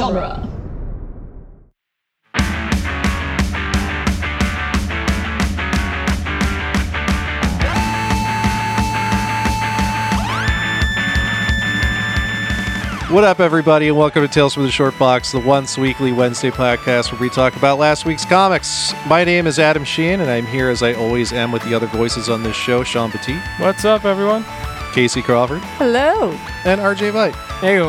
genre. What up, everybody, and welcome to Tales from the Short Box, the once weekly Wednesday podcast where we talk about last week's comics. My name is Adam Sheehan, and I'm here as I always am with the other voices on this show Sean Petit, What's up, everyone? Casey Crawford, Hello. and RJ Vite. Hey,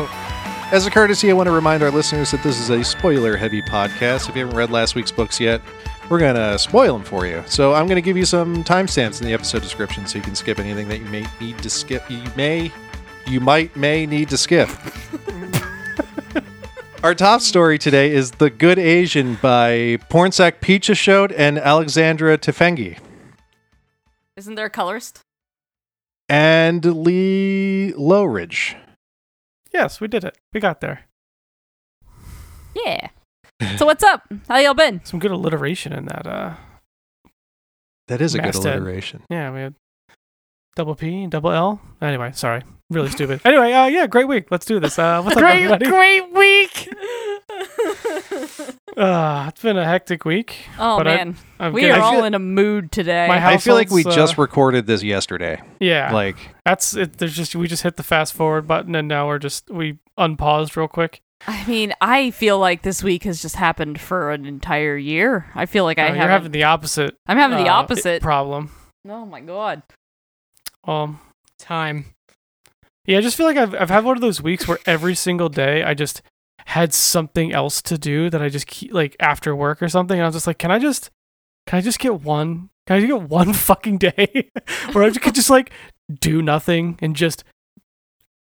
As a courtesy, I want to remind our listeners that this is a spoiler heavy podcast. If you haven't read last week's books yet, we're going to spoil them for you. So I'm going to give you some timestamps in the episode description so you can skip anything that you may need to skip. You may, you might, may need to skip. Our top story today is The Good Asian by Pornsak Pichetshote and Alexandra Tefenkgi. Isn't there a colorist? And Lee Loughridge. Yes, we did it. We got there. Yeah. So what's up? How y'all been? Some good alliteration in that. Uh, That is a good Masthead. alliteration. yeah, we had double P, double L. Anyway, sorry, really stupid. Anyway, uh, yeah, great week. Let's do this. Uh, what's up, everybody? great week. Uh, it's been a hectic week. oh but I- man, I'm we getting- are all in a mood today. My I feel like we Households, just uh, recorded this yesterday. Yeah, Like, that's it. There's just we just hit the fast forward button and now we're just we unpaused real quick. I mean, I feel like this week has just happened for an entire year. I feel like I Uh, have. you're having the opposite. I'm having the uh, opposite. problem. oh my god. Um, time. Yeah, I just feel like I've I've had one of those weeks where every single day I just had something else to do that I just keep like after work or something. And I was just like, can I just can I just get one? Can I just get one fucking day where I could just like do nothing and just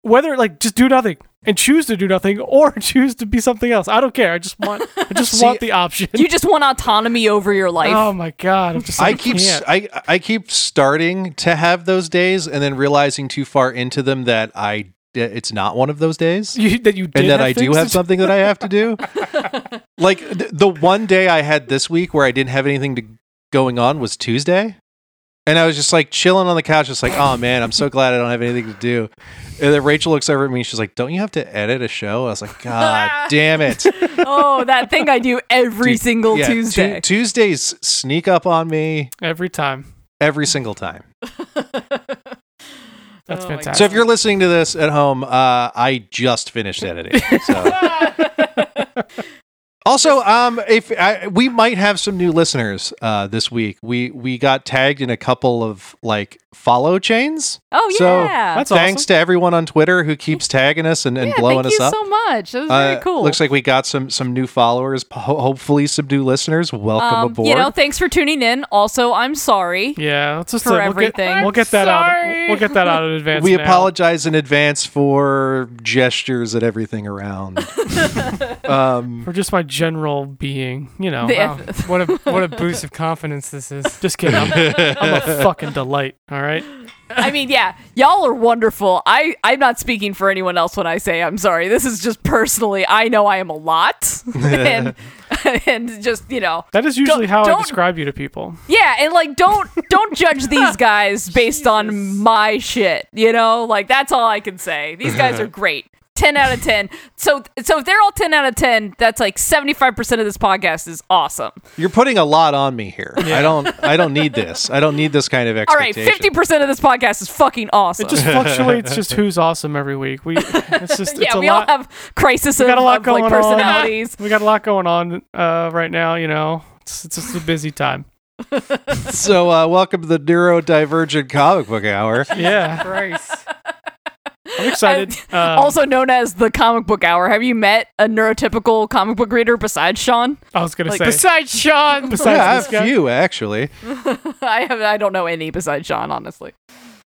whether like just do nothing and choose to do nothing or choose to be something else. I don't care. I just want I just See, want the option. You just want autonomy over your life. Oh my god! I'm just I keep s- I I keep starting to have those days and then realizing too far into them that I it's not one of those days. You, that you did and that I do have something that I have to do. like th- the one day I had this week where I didn't have anything to, going on was Tuesday. And I was just like chilling on the couch, just like, oh man, I'm so glad I don't have anything to do. And then Rachel looks over at me, she's like, Don't you have to edit a show? I was like, God damn it. oh, that thing I do every Dude, single Yeah, Tu- Tuesday. Tuesdays sneak up on me every time. every single time. That's Oh fantastic. So if you're listening to this at home, uh, I just finished editing. So. Also, um, if I, we might have some new listeners uh, this week, we we got tagged in a couple of like follow chains. oh So, yeah. That's Thanks awesome. to everyone on Twitter who keeps tagging us and, and yeah, blowing thank us you up. so much. That was Uh, very cool. Looks like we got some some new followers. Ho- hopefully, some new listeners. Welcome um, aboard. you know, thanks for tuning in. Also, I'm sorry. Yeah, let's just For uh, we'll everything. Get, we'll get that out. Sorry. We'll get that out in advance. we now. apologize in advance for gestures at everything around. um, for just my general being. You know, The- Wow, what a what a boost of confidence this is. just kidding. I'm, I'm a fucking delight. All right. I mean, yeah, y'all are wonderful. I I'm not speaking for anyone else when I say I'm sorry. This is just personally. I know I am a lot, and and just you know, That is usually how I don't- describe you to people. yeah, and like don't don't judge these guys based on my shit. You know, like that's all I can say. These guys are great. 10 out of 10. So so if they're all 10 out of 10, that's like 75% of this podcast is awesome. you're putting a lot on me here. I don't. I don't need this. I don't need this kind of expectation. All right, 50% of this podcast is fucking awesome. It just fluctuates. Just who's awesome every week. We it's just yeah, it's a we lot. all have crisis we of, got a lot of, like going on. personalities. We got a lot going on uh, right now. You know, it's, it's just a busy time. So, uh, welcome to the neurodivergent comic book hour. Yeah, Christ. I'm excited. Um, also known as the comic book hour. Have you met a neurotypical comic book reader besides Sean? I was gonna like, say Besides Sean, besides yeah, I this have guy. few actually. I have I don't know any besides Sean, honestly.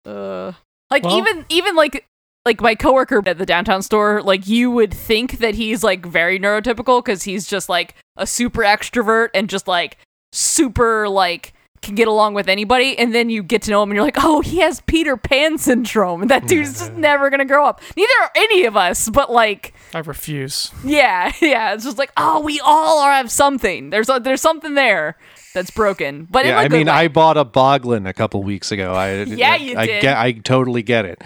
Uh, like Well- even even like like my coworker at the downtown store, like you would think that he's like very neurotypical because he's just like a super extrovert and just like super like can get along with anybody, and then you get to know him and you're like, oh, he has Peter Pan syndrome, that dude's just never gonna grow up. Neither are any of us, but like, I refuse. yeah, yeah, it's just like, oh, we all are have something. There's a, there's something there that's broken, but Yeah, I mean. I bought a Boglin a couple weeks ago. I Yeah, I, you I did. get. I totally get it.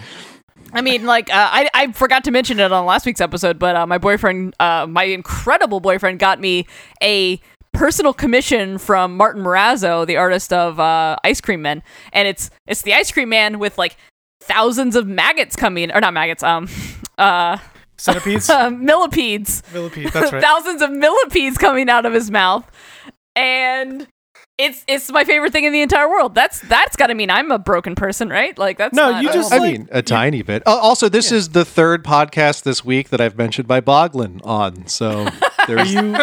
I mean, like, uh, I, I forgot to mention it on last week's episode, but uh, my boyfriend, uh, my incredible boyfriend, got me a personal commission from Martin Morazzo, the artist of uh, Ice Cream Men, and it's it's the Ice Cream Man with like thousands of maggots coming, or not maggots, um, uh, Centipedes? millipedes, Millipede, that's right. thousands of millipedes coming out of his mouth, and. It's it's my favorite thing in the entire world. That's that's got to mean I'm a broken person, right? Like that's No, not- you just- I like- mean, a tiny bit. Uh, also, this is the third podcast this week that I've mentioned by Boglin on. So Are you,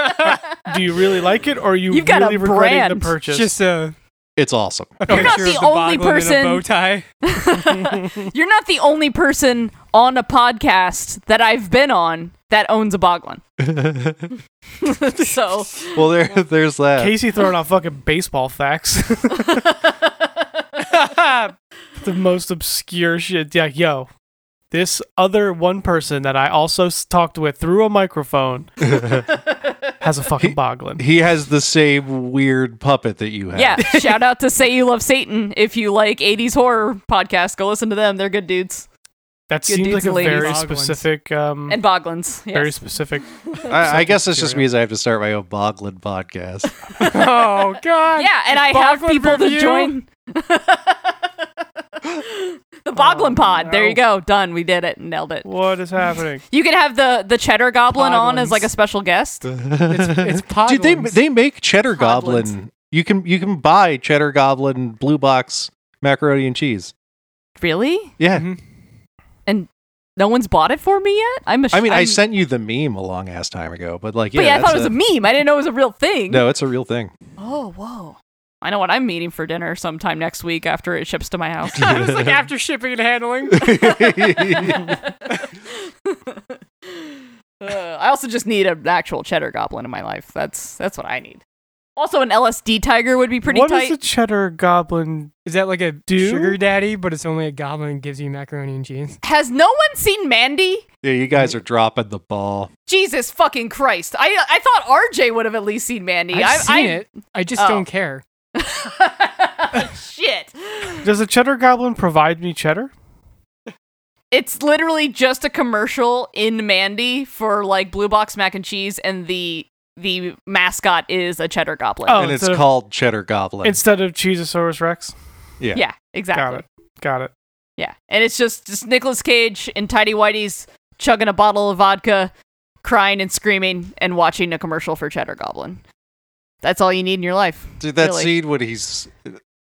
do you really like it, or are you You've got a really regretting brand. the purchase? Just a, it's awesome. You're not picture the of the only Boglin in person- a bow tie. You're not the only person on a podcast that I've been on that owns a Boglin. so Well, there, there's that. Casey throwing out fucking baseball facts. the most obscure shit. Yeah, yo, this other one person that I also talked with through a microphone has a fucking boglin. He has the same weird puppet that you have. yeah, shout out to Say You Love Satan. If you like 80s horror podcasts, go listen to them. They're good dudes. That Good seems like a and ladies. very specific, um, And Boglins. very specific. I, I guess this just material. means I have to start my own Boglin podcast. oh God. Yeah, and I have Boglin people to join. The Boglin pod. There you go. Done. We did it. Nailed it. What is happening? You can have the the cheddar goblin on as like a special guest. It's, it's Dude, they they make Cheddar Podlins. Goblin. You can you can buy Cheddar Goblin blue box macaroni and cheese. Really? Yeah, Mhm. No one's bought it for me yet. I'm. A I mean, I I'm- sent you the meme a long ass time ago, but like, yeah, But yeah, I thought it that's was a meme. I didn't know it was a real thing. no, it's a real thing. Oh, whoa. I know what I'm meeting for dinner sometime next week after it ships to my house. it's like after shipping and handling. Uh, I also just need an actual cheddar goblin in my life. That's that's what I need. Also, an LSD tiger would be pretty What does tight. a cheddar goblin? Is that like a Do? sugar daddy, but it's only a goblin and gives you macaroni and cheese? Has no one seen Mandy? yeah, you guys are dropping the ball. Jesus fucking Christ! I I thought RJ would have at least seen Mandy. I've I, seen I, it. I just Oh. don't care. Shit. Does a cheddar goblin provide me cheddar? It's literally just a commercial in Mandy for like Blue Box mac and cheese, and the the mascot is a cheddar goblin. Oh, and it's of- called Cheddar Goblin. Instead of Cheesasaurus Rex? yeah. yeah, exactly. Got it. Got it. Yeah, and it's just just Nicolas Cage and tidy Whitey's chugging a bottle of vodka, crying and screaming, and watching a commercial for Cheddar Goblin. That's all you need in your life. Dude, that Really. scene when he's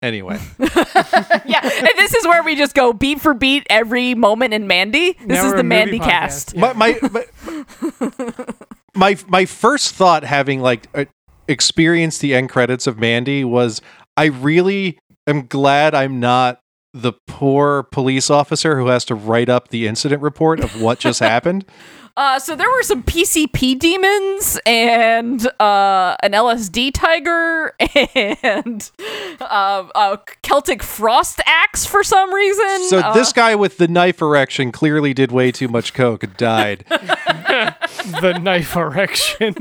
anyway. yeah, and this is where we just go beat for beat every moment in Mandy. This Now is the Mandy podcast. cast. Yeah. My, my, my, my my first thought having like uh, experienced the end credits of Mandy was I really am glad I'm not the poor police officer who has to write up the incident report of what just happened. Uh, so there were some PCP demons and uh, an LSD tiger and uh, a Celtic frost axe for some reason. So Uh, this guy with the knife erection clearly did way too much coke and died. the knife erection.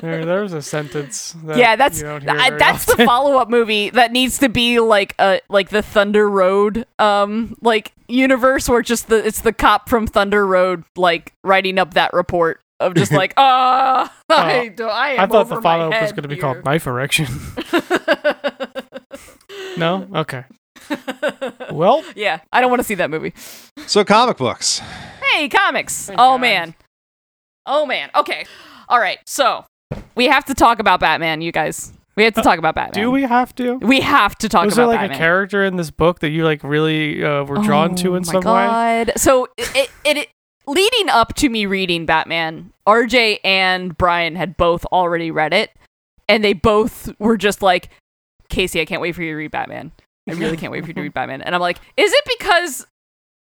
there, there's a sentence. That yeah, that's you don't hear I- very that's the follow up movie that needs to be like a like the Thunder Road um like universe where just the it's the cop from Thunder Road like writing up that report of just like ah I don't I am I thought over the follow up was going to be here." called knife erection. no, okay. Well, yeah, I don't want to see that movie. So comic books. Hey, comics. Thank oh God. man. Oh man. Okay. All right. So we have to talk about Batman, you guys. We have to talk about Batman. do we have to? We have to talk Was there about like Batman. a character in this book that you like really uh, were drawn to Oh in my some way? God. So it, it, it leading up to me reading Batman, RJ and Brian had both already read it, and they both were just like, Casey, I can't wait for you to read Batman. I really can't wait for you to read Batman. And I'm like, is it because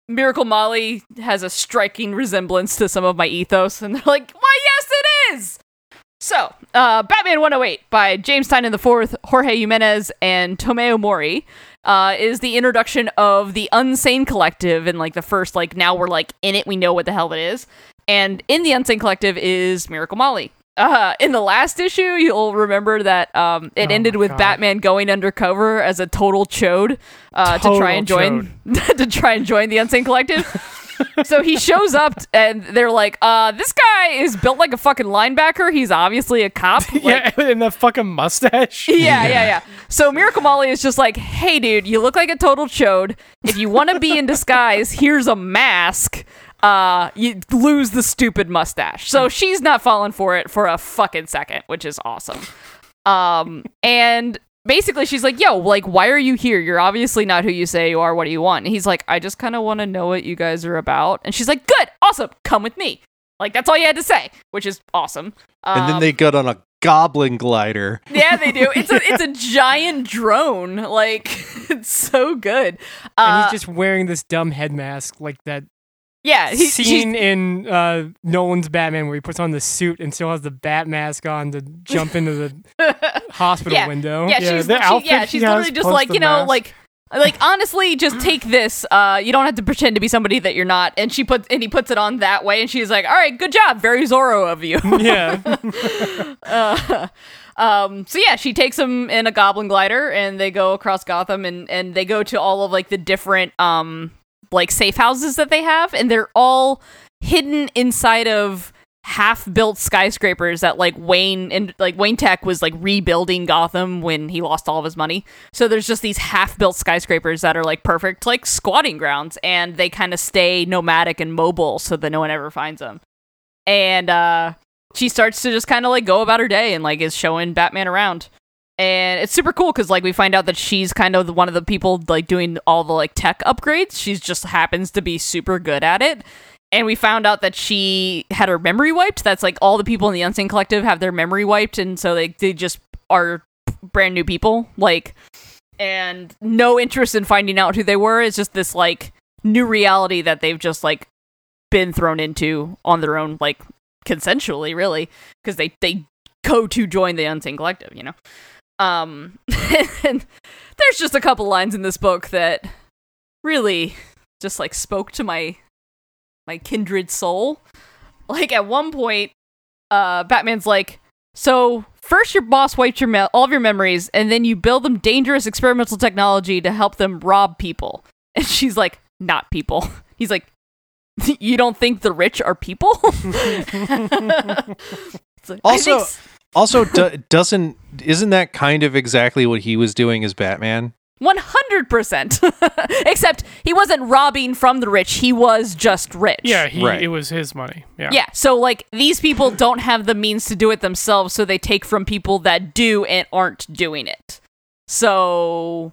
Miracle Molly has a striking resemblance to some of my ethos? And they're like, why, yes, it is. So, uh, Batman 108 by James Tynion IV, Jorge Jimenez, and Tomeu Morey uh, is the introduction of the Unsane Collective and like the first, like, now we're like in it, we know what the hell it is. And in the Unsane Collective is Miracle Molly. uh, in the last issue, you'll remember that um, it Oh ended with God. Batman going undercover as a total chode uh, to try and join to try and join the Unsane Collective. so he shows up and they're like, uh, "This guy is built like a fucking linebacker. He's obviously a cop." Like, yeah, and the fucking mustache. yeah, yeah, yeah. So Miracle Molly is just like, hey, dude, you look like a total chode. If you want to be in disguise, here's a mask. Uh, you lose the stupid mustache. So she's not falling for it for a fucking second, which is awesome. Um, and basically she's like, yo, like, why are you here? You're obviously not who you say you are. What do you want? And he's like, I just kind of want to know what you guys are about. And she's like, good, awesome, come with me. Like that's all you had to say, which is awesome. and then Um, they got on a goblin glider. yeah, they do. It's a it's a giant drone. Like it's so good. Uh, and he's just wearing this dumb head mask like that yeah, he, scene she's, in uh, Nolan's Batman where he puts on the suit and still has the bat mask on to jump into the hospital Yeah. window. yeah, Yeah, she's the she- outfit yeah, she's literally just like you know mask. like. Like honestly, just take this. Uh, you don't have to pretend to be somebody that you're not. And she puts and he puts it on that way, and she's like, "All right, good job, very Zorro of you." yeah. uh, um, so yeah, she takes him in a goblin glider and they go across Gotham and, and they go to all of like the different um like safe houses that they have and they're all hidden inside of half built skyscrapers that like Wayne and like Wayne Tech was like rebuilding Gotham when he lost all of his money. So there's just these half built skyscrapers that are like perfect like squatting grounds and they kind of stay nomadic and mobile so that no one ever finds them. And uh she starts to just kind of like go about her day and like is showing Batman around. And it's super cool because like we find out that she's kind of the, one of the people like doing all the like tech upgrades. She's just happens to be super good at it. And we found out that she had her memory wiped. That's like all the people in the Unsane Collective have their memory wiped, and so they they just are brand new people. Like, and no interest in finding out who they were. It's just this like new reality that they've just like been thrown into on their own, like consensually, really, because they they go to join the Unsane Collective, you know. Um, and there's just a couple lines in this book that really just like spoke to my my kindred soul. Like at one point, uh, Batman's like, "So first your boss wiped your me- all of your memories, and then you build them dangerous experimental technology to help them rob people." And she's like, "Not people." He's like, "You don't think the rich are people?" It's like, Also- Also, do, doesn't isn't that kind of exactly what he was doing as Batman? 100%. Except he wasn't robbing from the rich, he was just rich. Yeah, he Right. it was his money. Yeah. Yeah, so like these people don't have the means to do it themselves, so they take from people that do and aren't doing it. So,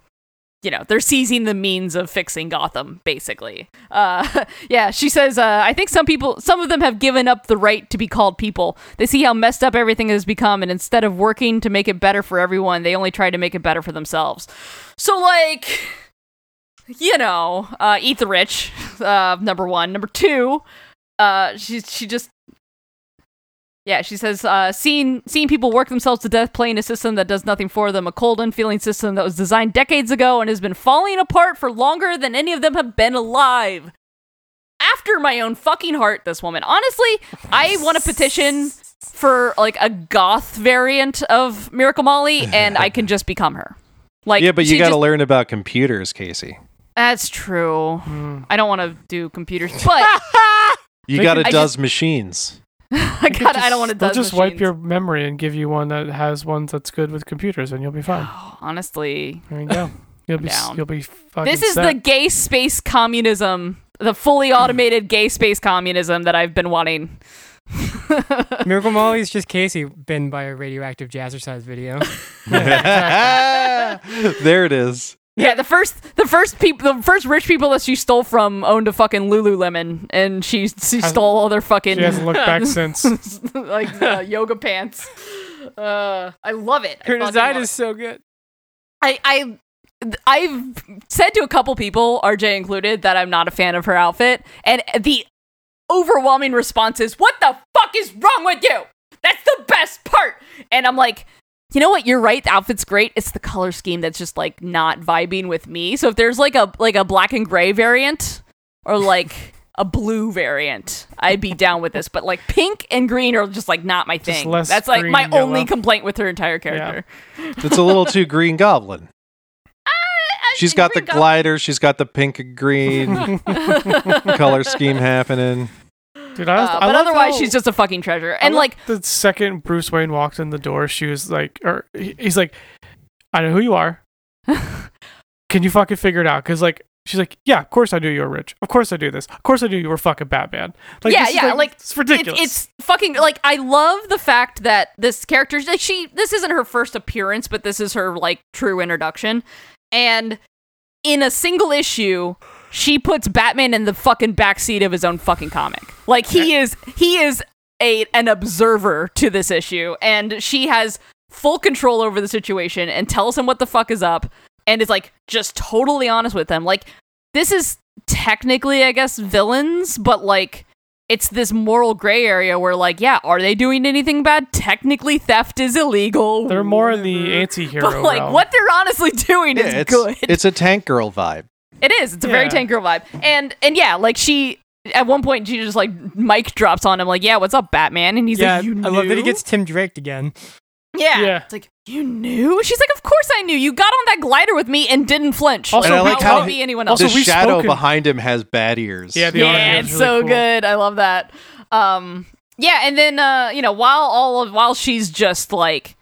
you know, they're seizing the means of fixing Gotham, basically. Uh, yeah, she says, uh, I think some people, some of them have given up the right to be called people. They see how messed up everything has become, and instead of working to make it better for everyone, they only try to make it better for themselves. So, like, you know, uh, eat the rich, uh, number one. Number two, uh, she, she just yeah, she says, uh, seeing seeing people work themselves to death playing a system that does nothing for them, a cold, unfeeling system that was designed decades ago and has been falling apart for longer than any of them have been alive. After my own fucking heart, this woman. Honestly, I want a petition for like a goth variant of Miracle Molly, and I can just become her. Like, yeah, but you got to just- learn about computers, Casey. That's true. Hmm. I don't want to do computers, but You They got to could- I does machines. I got. I don't want to. They'll just wipe your memory and give you one that has ones that's good with computers, and you'll be fine. Honestly, There you go. You'll be Down. you'll be fucking. This is set. the gay space communism, the fully automated gay space communism that I've been wanting. Miracle Molly's just Casey been by a radioactive jazzercise video. there it is. Yeah, the first, the first people, the first rich people that she stole from owned a fucking Lululemon, and she she Has- stole all their fucking. She hasn't looked back since. like uh, yoga pants. Uh, I love it. Her design is so good. I I I've said to a couple people, RJ included, that I'm not a fan of her outfit, and the overwhelming response is, "What the fuck is wrong with you? That's the best part." And I'm like, you know what? You're right. The outfit's great. It's the color scheme that's just like not vibing with me. So if there's like a like a black and gray variant, or like a blue variant, I'd be down with this. But like pink and green are just like not my thing. less That's like my yellow. only complaint with her entire character. It's a little too Green Goblin. I She's mean, got the Green Goblin- glider. She's got the pink and green color scheme happening. Dude, I, Uh, I but otherwise, how- she's just a fucking treasure. And like, the second Bruce Wayne walked in the door, she was like, or he's like, I know who you are. Can you fucking figure it out? Because like, she's like, yeah, of course I knew you were rich. Of course I do this. Of course I knew you were fucking Batman. Like, Yeah, yeah, like, it's it's, ridiculous. it's fucking like I love the fact that this character like she this isn't her first appearance, but this is her like true introduction. And in a single issue, she puts Batman in the fucking backseat of his own fucking comic. Like he is he is a an observer to this issue, and she has full control over the situation and tells him what the fuck is up, and is like just totally honest with him. Like this is technically, I guess, villains, but like it's this moral gray area where like yeah are they doing anything bad technically theft is illegal They're more in the whatever. anti-hero but like realm. what they're honestly doing Yeah, is it's, good it's a tank girl vibe. It is it's a very Yeah. tank girl vibe and and yeah like she at one point she just like mic drops on him like yeah what's up batman and he's yeah, like you I love that he gets Tim Drake again. yeah. Yeah. it's like you knew she's like of course i knew you got on that glider with me and didn't flinch Also, And I like how how would he- be anyone else Also, the we've shadow spoken- behind him has bad ears. Yeah, the yeah, is it's really so cool. good. I love that. Um, yeah, and then uh, you know, while all of while she's just like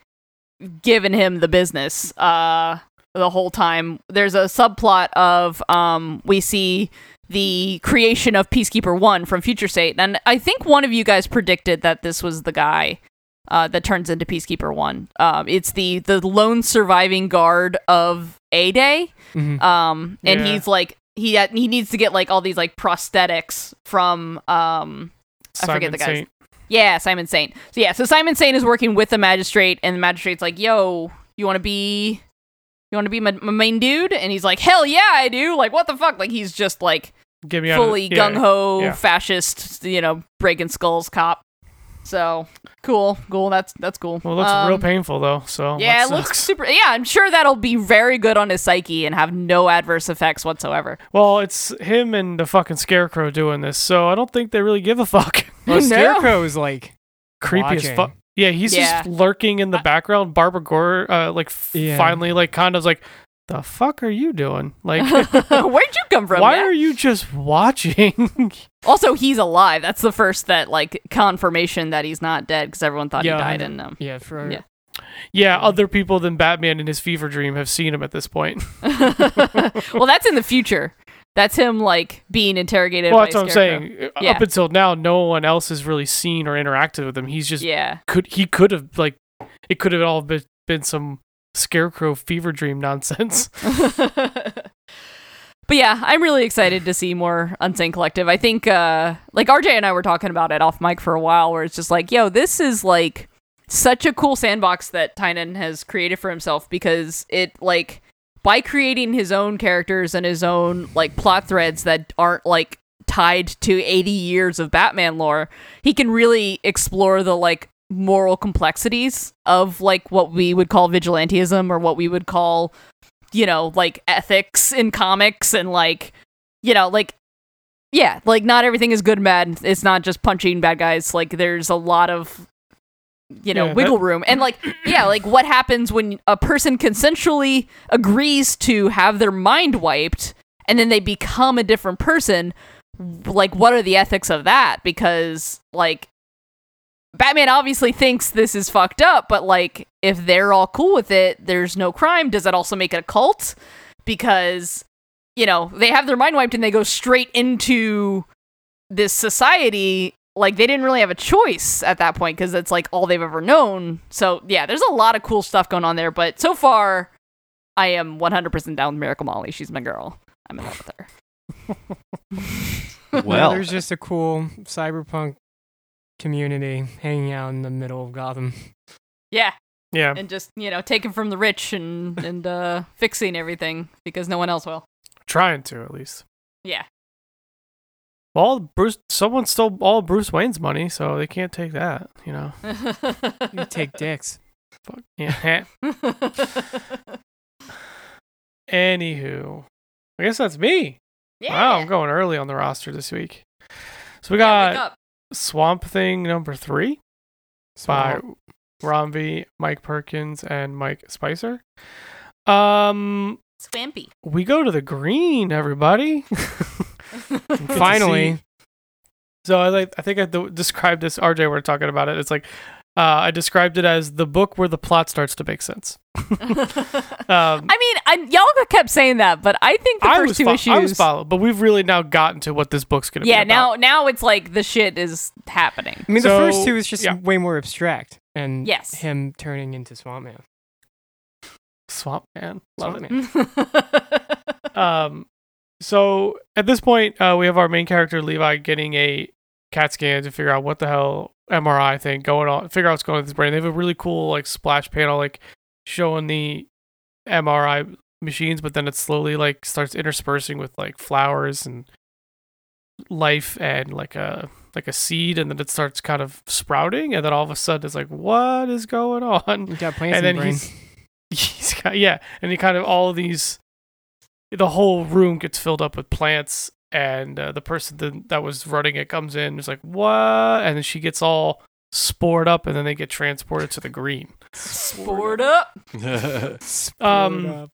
giving him the business, uh, the whole time, there's a subplot of um, we see the creation of Peacekeeper One from Future State, and I think one of you guys predicted that this was the guy. Uh, that turns into Peacekeeper One. Um, it's the the lone surviving guard of A Day, Mhm. um, and Yeah. he's like he ha- he needs to get like all these like prosthetics from um I forget the guy's- Saint. yeah Simon Saint. So yeah, so Simon Saint is working with the magistrate, and the magistrate's like, "Yo, you want to be you want to be my, my main dude?" And he's like, "Hell yeah, I do!" Like what the fuck? Like he's just like Get me out fully yeah. gung ho yeah. fascist, you know, breaking skulls cop. So cool, cool. That's that's cool. Well, it looks real Um, painful though. So yeah, it looks super. Yeah, I'm sure that'll be very good on his psyche and have no adverse effects whatsoever. Well, it's him and the fucking scarecrow doing this, so I don't think they really give a fuck. Well, No. Scarecrow is like Creepy as fuck. Yeah, he's Yeah. just lurking in the background. Barbara Gore, uh, like f- Yeah. finally, like kind of like, the fuck are you doing? Like, Where'd you come from? why yeah? are you just watching? Also, he's alive. That's the first that like confirmation that he's not dead because everyone thought Yeah, he died in them. yeah for Yeah. yeah, other people than Batman in his fever dream have seen him at this point. well, that's in the future. That's him like being interrogated. well, by that's what I'm Scarecrow. saying. Yeah. Up until now, no one else has really seen or interacted with him. He's just Yeah. could he could have like it could have all been, been some scarecrow fever dream nonsense. but yeah, I'm really excited to see more Unsane Collective. I think uh like RJ and I were talking about it off mic for a while where it's just like, yo, this is like such a cool sandbox that Tynion has created for himself because it like by creating his own characters and his own like plot threads that aren't like tied to 80 years of Batman lore, he can really explore the like moral complexities of like what we would call vigilantism or what we would call you know like ethics in comics and like you know like yeah like not everything is good and bad. It's not just punching bad guys. Like there's a lot of you know Yeah, wiggle that- room and like yeah like what happens when a person consensually agrees to have their mind wiped and then they become a different person like what are the ethics of that because like Batman obviously thinks this is fucked up, but like if they're all cool with it, there's no crime. Does that also make it a cult? Because you know, they have their mind wiped and they go straight into this society like they didn't really have a choice at that point because it's like all they've ever known. So, yeah, there's a lot of cool stuff going on there, but so far I am 100% down with Miracle Molly. She's my girl. I'm in love with her. Yeah, Well, there's just a cool cyberpunk community hanging out in the middle of Gotham. Yeah, Yeah. and just, you know, taking from the rich and and uh fixing everything because no one else will. Trying to at least. Yeah. All Bruce someone stole all Bruce Wayne's money, so they can't take that, you know. You take dicks. Fuck. Yeah. Anywho. I guess that's me. yeah. Wow, I'm going early on the roster this week. So we Yeah, got. Swamp Thing number three by Swamp. Ram V, Mike Perkins, and Mike Spicer. Um, Swampy. we go to the green, everybody. Good to Finally. So I like. I think I d- described this. RJ, we're talking about it. It's like uh, I described it as the book where the plot starts to make sense. Um, I mean, I, y'all kept saying that, but I think the I first two fo- issues. I was followed, but we've really now gotten to what this book's gonna yeah, be. about. now now it's like the shit is happening. I mean, the first two is just yeah. way more abstract, and Yes. him turning into Swamp Man. Swamp Man, love Swamp it. Man. Um, so at this point, uh, we have our main character Levi getting a CAT scan to figure out what the hell MRI thing going on, figure out what's going on with his brain. They have a really cool like splash panel, like showing the MRI machines, but then it slowly like starts interspersing with like flowers and life and like a like a seed, and then it starts kind of sprouting, and then all of a sudden it's like, what is going on? You got plants and in then the brain. he's he's got yeah, and he kind of all of these, the whole room gets filled up with plants, and uh, the person that, that was running it comes in, is like what, and then she gets all spored up, and then they get transported to the green. Spored up. Um, up.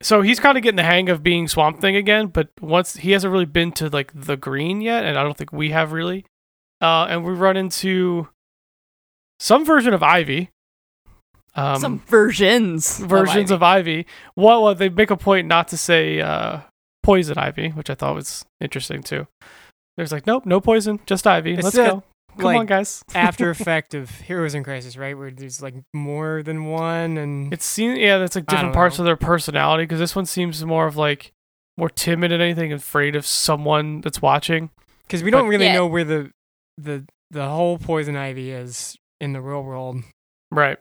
So he's kind of getting the hang of being Swamp Thing again, but once he hasn't really been to like the green yet, and I don't think we have really. Uh, and we run into some version of Ivy. Um, Some versions. versions Ivy. of Ivy. Well, well, they make a point not to say uh, poison Ivy, which I thought was interesting too. There's like, nope, no poison, just Ivy. It's Let's that, go. Come like, on, guys. After effect of Heroes in Crisis, right? Where there's like more than one, and it seems yeah, that's like different parts know. of their personality because this one seems more of like more timid than anything, afraid of someone that's watching. because we don't but- really Yeah. know where the the the whole poison ivy is in the real world. Right.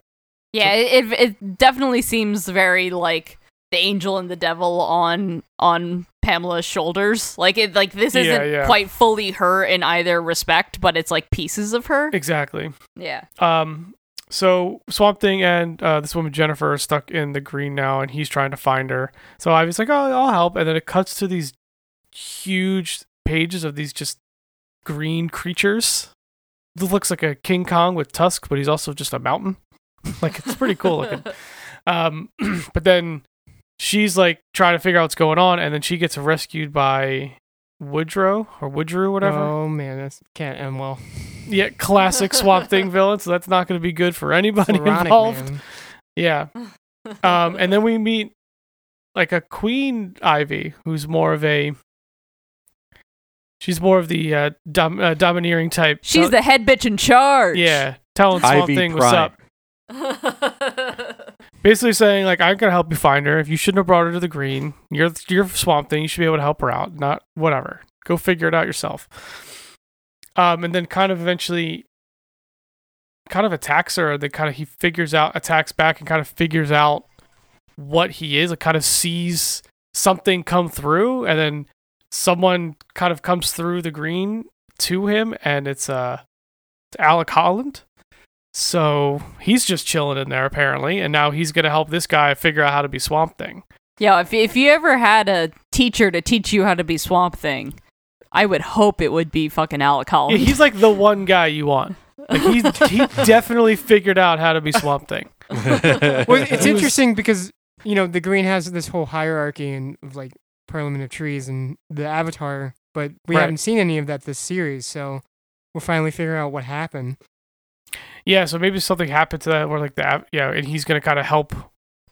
Yeah, it, it it definitely seems very like the angel and the devil on on Pamela's shoulders. Like it like this isn't yeah. quite fully her in either respect, but it's like pieces of her. Exactly. Yeah. Um. So Swamp Thing and uh, this woman Jennifer are stuck in the green now, and he's trying to find her. So Ivy's like, "Oh, I'll help," and then it cuts to these huge pages of these just green creatures. It looks like a King Kong with tusks, but he's also just a mountain. like it's pretty cool looking. Um, but then she's like trying to figure out what's going on, and then she gets rescued by Woodrue or Woodrue, whatever. Oh man, that's can't end well. Yeah, classic Swamp Thing villain. So that's not going to be good for anybody Floronic, involved. man. Yeah. Um, and then we meet like a Queen Ivy, who's more of a. She's more of the uh, dom- uh, domineering type. She's Tell- the head bitch in charge. yeah, telling Swamp Ivy Thing what's up. Basically saying like I'm gonna help you find her. If you shouldn't have brought her to the green, you're you're Swamp Thing. You should be able to help her out. Not whatever. Go figure it out yourself. Um, and then kind of eventually, kind of attacks her. Then kind of he figures out attacks back and kind of figures out what he is. Like kind of sees something come through, and then someone kind of comes through the green to him, and it's uh Alec Holland. So he's just chilling in there apparently, and now he's gonna help this guy figure out how to be Swamp Thing. Yeah, if if you ever had a teacher to teach you how to be Swamp Thing, I would hope it would be fucking Alec Yeah, Holland. he's like the one guy you want. Like he's he definitely figured out how to be Swamp Thing. Well, it's interesting because you know the green has this whole hierarchy and of like Parliament of Trees and the Avatar, but we Right. haven't seen any of that this series, so we'll finally figure out what happened. Yeah, so maybe something happened to that where like the av- yeah, and he's gonna kind of help.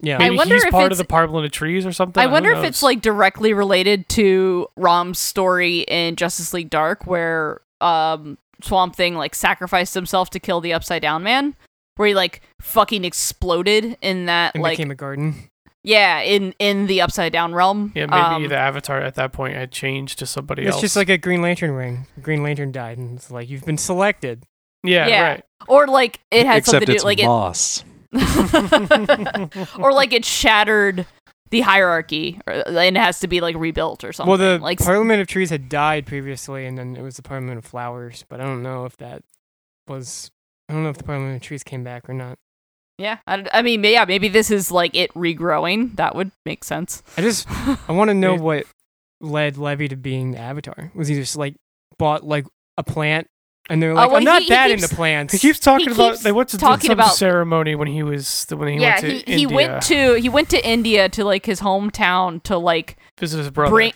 Yeah, I wonder he's if part of it's- the Parliament of Trees or something. I wonder if it's like directly related to Ram's story in Justice League Dark, where um Swamp Thing like sacrificed himself to kill the Upside Down Man, where he like fucking exploded in that and like became a garden. yeah in in the Upside Down realm. yeah, maybe Um, the Avatar at that point had changed to somebody It's else. It's just like a Green Lantern ring. Green Lantern died, and it's like you've been selected. Yeah, Yeah. right. or like it had Except something to it's do like moss. it or like it shattered the hierarchy or, and it has to be like rebuilt or something. Well, the like Parliament of Trees had died previously, and then it was the Parliament of Flowers. But I don't know if that was. I don't know if the Parliament of Trees came back or not. yeah, I, I mean yeah, maybe this is like it regrowing. That would make sense. I just I want to know what led Levi to being the Avatar. Was he just like bought like a plant, and they're like, well, "I'm not he- he that keeps- into plants." He keeps talking He about keeps they went to did talking some about- ceremony when he was when he yeah, went to he, India he went to he went to India to like his hometown to like visit his brother. bring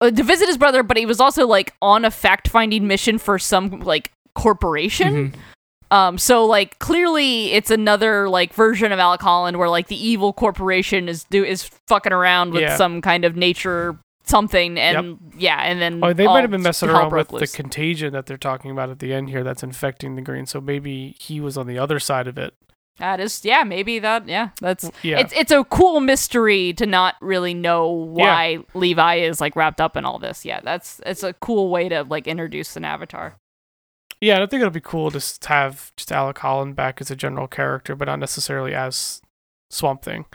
uh, to visit his brother, but he was also like on a fact finding mission for some like corporation. Mhm. Um, so like clearly it's another like version of Alec Holland where like the evil corporation is do is fucking around with Yeah. some kind of nature something and yeah, and then Oh, they might have been messing around with broke the contagion that they're talking about at the end here that's infecting the green. So maybe he was on the other side of it. That is yeah, maybe that yeah, that's Yeah. it's it's a cool mystery to not really know why Levi is like wrapped up in all this. Yeah, that's it's a cool way to like introduce an avatar. yeah, I think it'll be cool to just have just Alec Holland back as a general character, but not necessarily as Swamp Thing.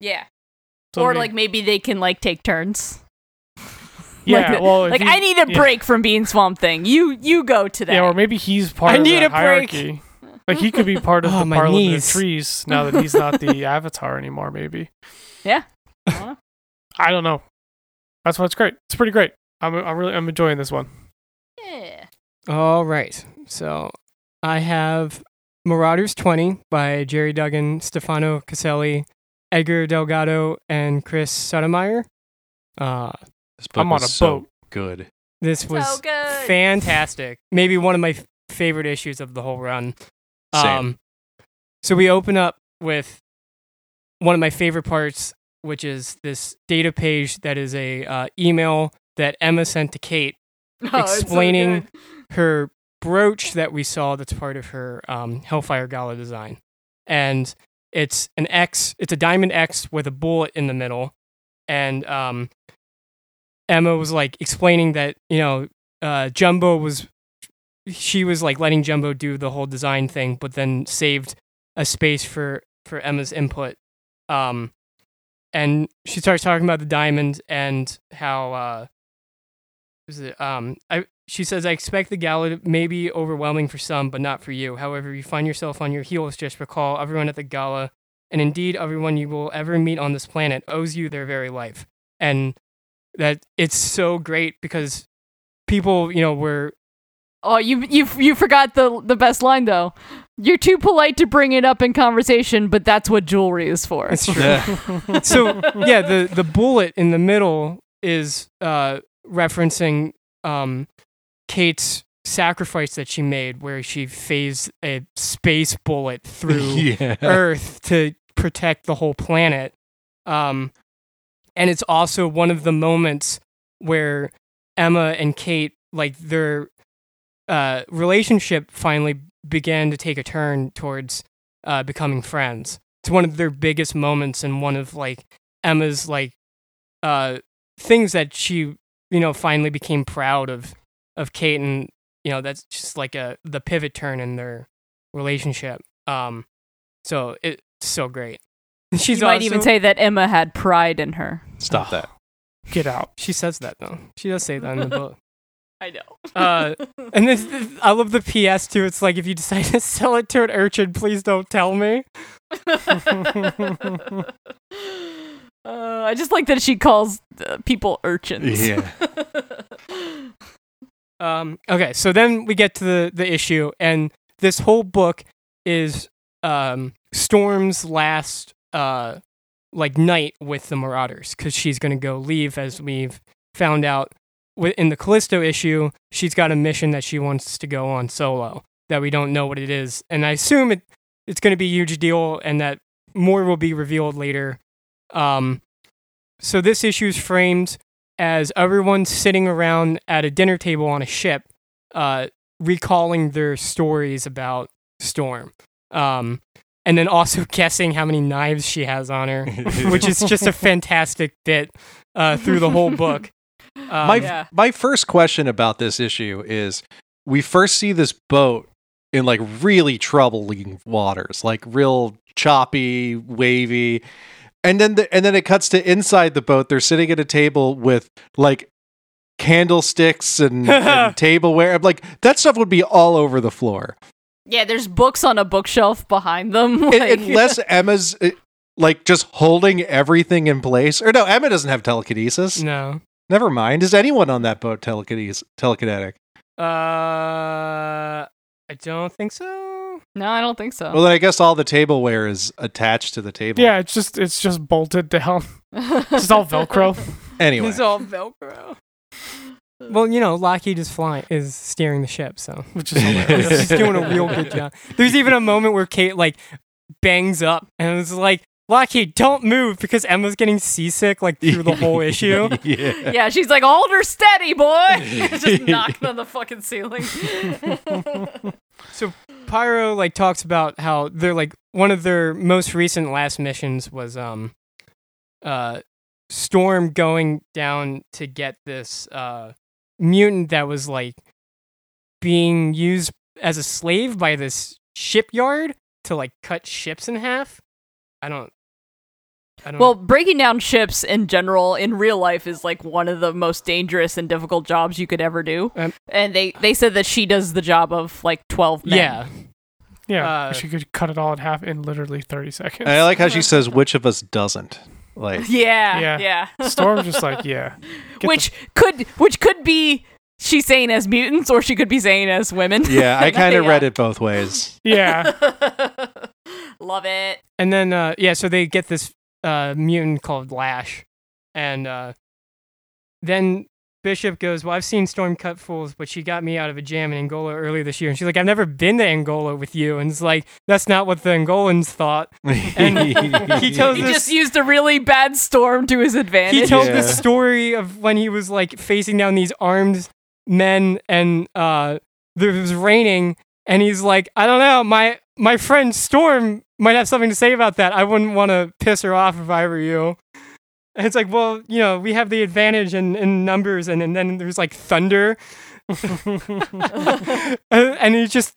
Yeah. So or it'll like maybe they can like take turns. yeah, like, well, like he- I need a yeah. break from being Swamp Thing. You you go today. Yeah, or maybe he's part I of need the a break. Like he could be part of Oh, the my Parliament knees. of Trees now that he's not the Avatar anymore. Maybe yeah. I don't know. That's what's great. It's pretty great. I'm I'm really I'm enjoying this one. yeah. All right. So I have Marauders 20 by Gerry Duggan, Stefano Caselli, Edgar Delgado, and Chris Sotomayor. Uh, This book I'm on was a so boat. Good. this was so good. fantastic. Maybe one of my f- favorite issues of the whole run. Same. Um, so we open up with one of my favorite parts, which is this data page that is a uh, email that Emma sent to Kate Oh, it's so explaining her brooch that we saw that's part of her um, Hellfire Gala design. And it's an X, it's a diamond X with a bullet in the middle. And um, Emma was like explaining that, you know, uh, Jumbo was, she was like letting Jumbo do the whole design thing, but then saved a space for, for Emma's input. Um, and she starts talking about the diamond and how, uh, um, I, she says, I expect the gala may be overwhelming for some, but not for you. However, you find yourself on your heels, just recall everyone at the gala, and indeed everyone you will ever meet on this planet, owes you their very life. And that it's so great because people, you know, were Oh, you you you forgot the the best line though. You're too polite to bring it up in conversation, but that's what jewelry is for. It's true. Yeah. so yeah, the the bullet in the middle is uh referencing um Kate's sacrifice that she made where she phased a space bullet through yeah. Earth to protect the whole planet. Um, and it's also one of the moments where Emma and Kate, like their uh, relationship, finally began to take a turn towards uh, becoming friends. It's one of their biggest moments and one of like Emma's like uh, things that she, you know, finally became proud of of Kate, and you know that's just like a the pivot turn in their relationship. Um, so it's so great. She's you might even say that Emma had pride in her. Stop that. Get out. she says that though. She does say that in the book. I know. Uh, and this, this- I love the PS too. It's like if you decide to sell it to an urchin, please don't tell me. Uh, I just like that she calls uh, people urchins. Yeah. Um, okay, so then we get to the the issue, and this whole book is um, Storm's last uh, like night with the Marauders because she's gonna go leave, as we've found out wi- in the Callisto issue. She's got a mission that she wants to go on solo that we don't know what it is, and I assume it it's gonna be a huge deal, and that more will be revealed later. Um, so this issue is framed as everyone's sitting around at a dinner table on a ship, uh, recalling their stories about Storm. Um, and then also guessing how many knives she has on her, which is just a fantastic bit uh, through the whole book. Um, my yeah. my first question about this issue is we first see this boat in like really troubling waters, like real choppy, wavy. And then the, and then it cuts to inside the boat. They're sitting at a table with like candlesticks and, and tableware. Like that stuff would be all over the floor. Yeah, there's books on a bookshelf behind them. Un- like- Unless Emma's uh, like just holding everything in place. Or no, Emma doesn't have telekinesis. no. Never mind. Is anyone on that boat telekinesis telekinetic? Uh, I don't think so. No, I don't think so. Well, then I guess all the tableware is attached to the table. Yeah, it's just it's just bolted down. It's all Velcro. Anyway, It's all Velcro. Well, you know, Lockheed is flying, is steering the ship, so Which is hilarious. she's doing a real good job. There's even a moment where Kate like bangs up and it's like, Lockheed, don't move because Emma's getting seasick like through the whole issue. yeah. yeah, she's like, hold her steady, boy. just knocking on the fucking ceiling. So Pyro like talks about how they're like one of their most recent last missions was um uh Storm going down to get this uh mutant that was like being used as a slave by this shipyard to like cut ships in half. I don't I don't well, breaking down ships in general in real life is like one of the most dangerous and difficult jobs you could ever do. Um, and they they said that she does the job of like 12 men. yeah. Yeah, Uh, she could cut it all in half in literally 30 seconds. I like how she says, "Which of us doesn't?" Like, Yeah. Yeah. Yeah. Storm's just like, yeah. Get which could which could be she's saying as mutants or she could be saying as women. yeah, I kind of Yeah. read it both ways. Yeah. Love it. And then uh yeah, so they get this uh mutant called Lash. And uh then Bishop goes, Well, I've seen Storm cut fools, but she got me out of a jam in Angola earlier this year. And she's like, I've never been to Angola with you. And it's like, that's not what the Angolans thought. And he tells He this- just used a really bad storm to his He advantage. tells Yeah. the story of when he was like facing down these armed men and uh there was raining and he's like, I don't know, my my friend Storm might have something to say about that. I wouldn't want to piss her off if I were you. And it's like, well, you know, we have the advantage in, in numbers, and, and then there's like thunder. and, and he just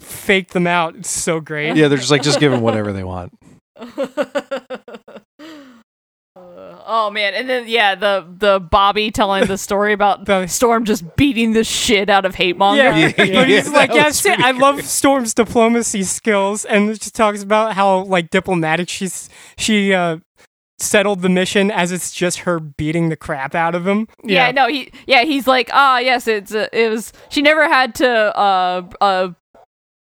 faked them out. It's so great. yeah, they're just like, just give them whatever they want. Oh man, and then yeah, the the Bobby telling the story about The- Storm just beating the shit out of Hate Monger. Yeah, Yeah, but he's yeah, like, that yeah, was I love. Storm's diplomacy skills, and it just talks about how like diplomatic she's she uh settled the mission as it's just her beating the crap out of him. Yeah, no, he yeah, he's like, ah, yes, it's uh, it was. She never had to uh uh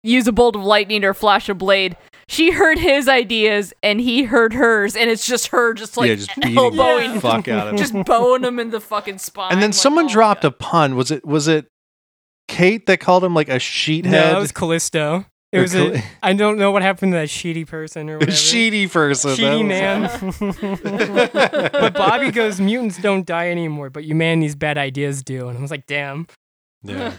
use a bolt of lightning or flash a blade. She heard his ideas and he heard hers, and it's just her just like yeah, just elbowing, the fuck out of just bowing him in the fucking spine. And then like, someone oh, dropped God. a pun. Was it? Was it Kate that called him like a sheethead? No, that was Callisto. It Or was a, I don't know what happened to that sheety person or a whatever. sheety person. Sheety man. but Bobby goes, mutants don't die anymore, but humanity's bad ideas do. And I was like, damn. yeah.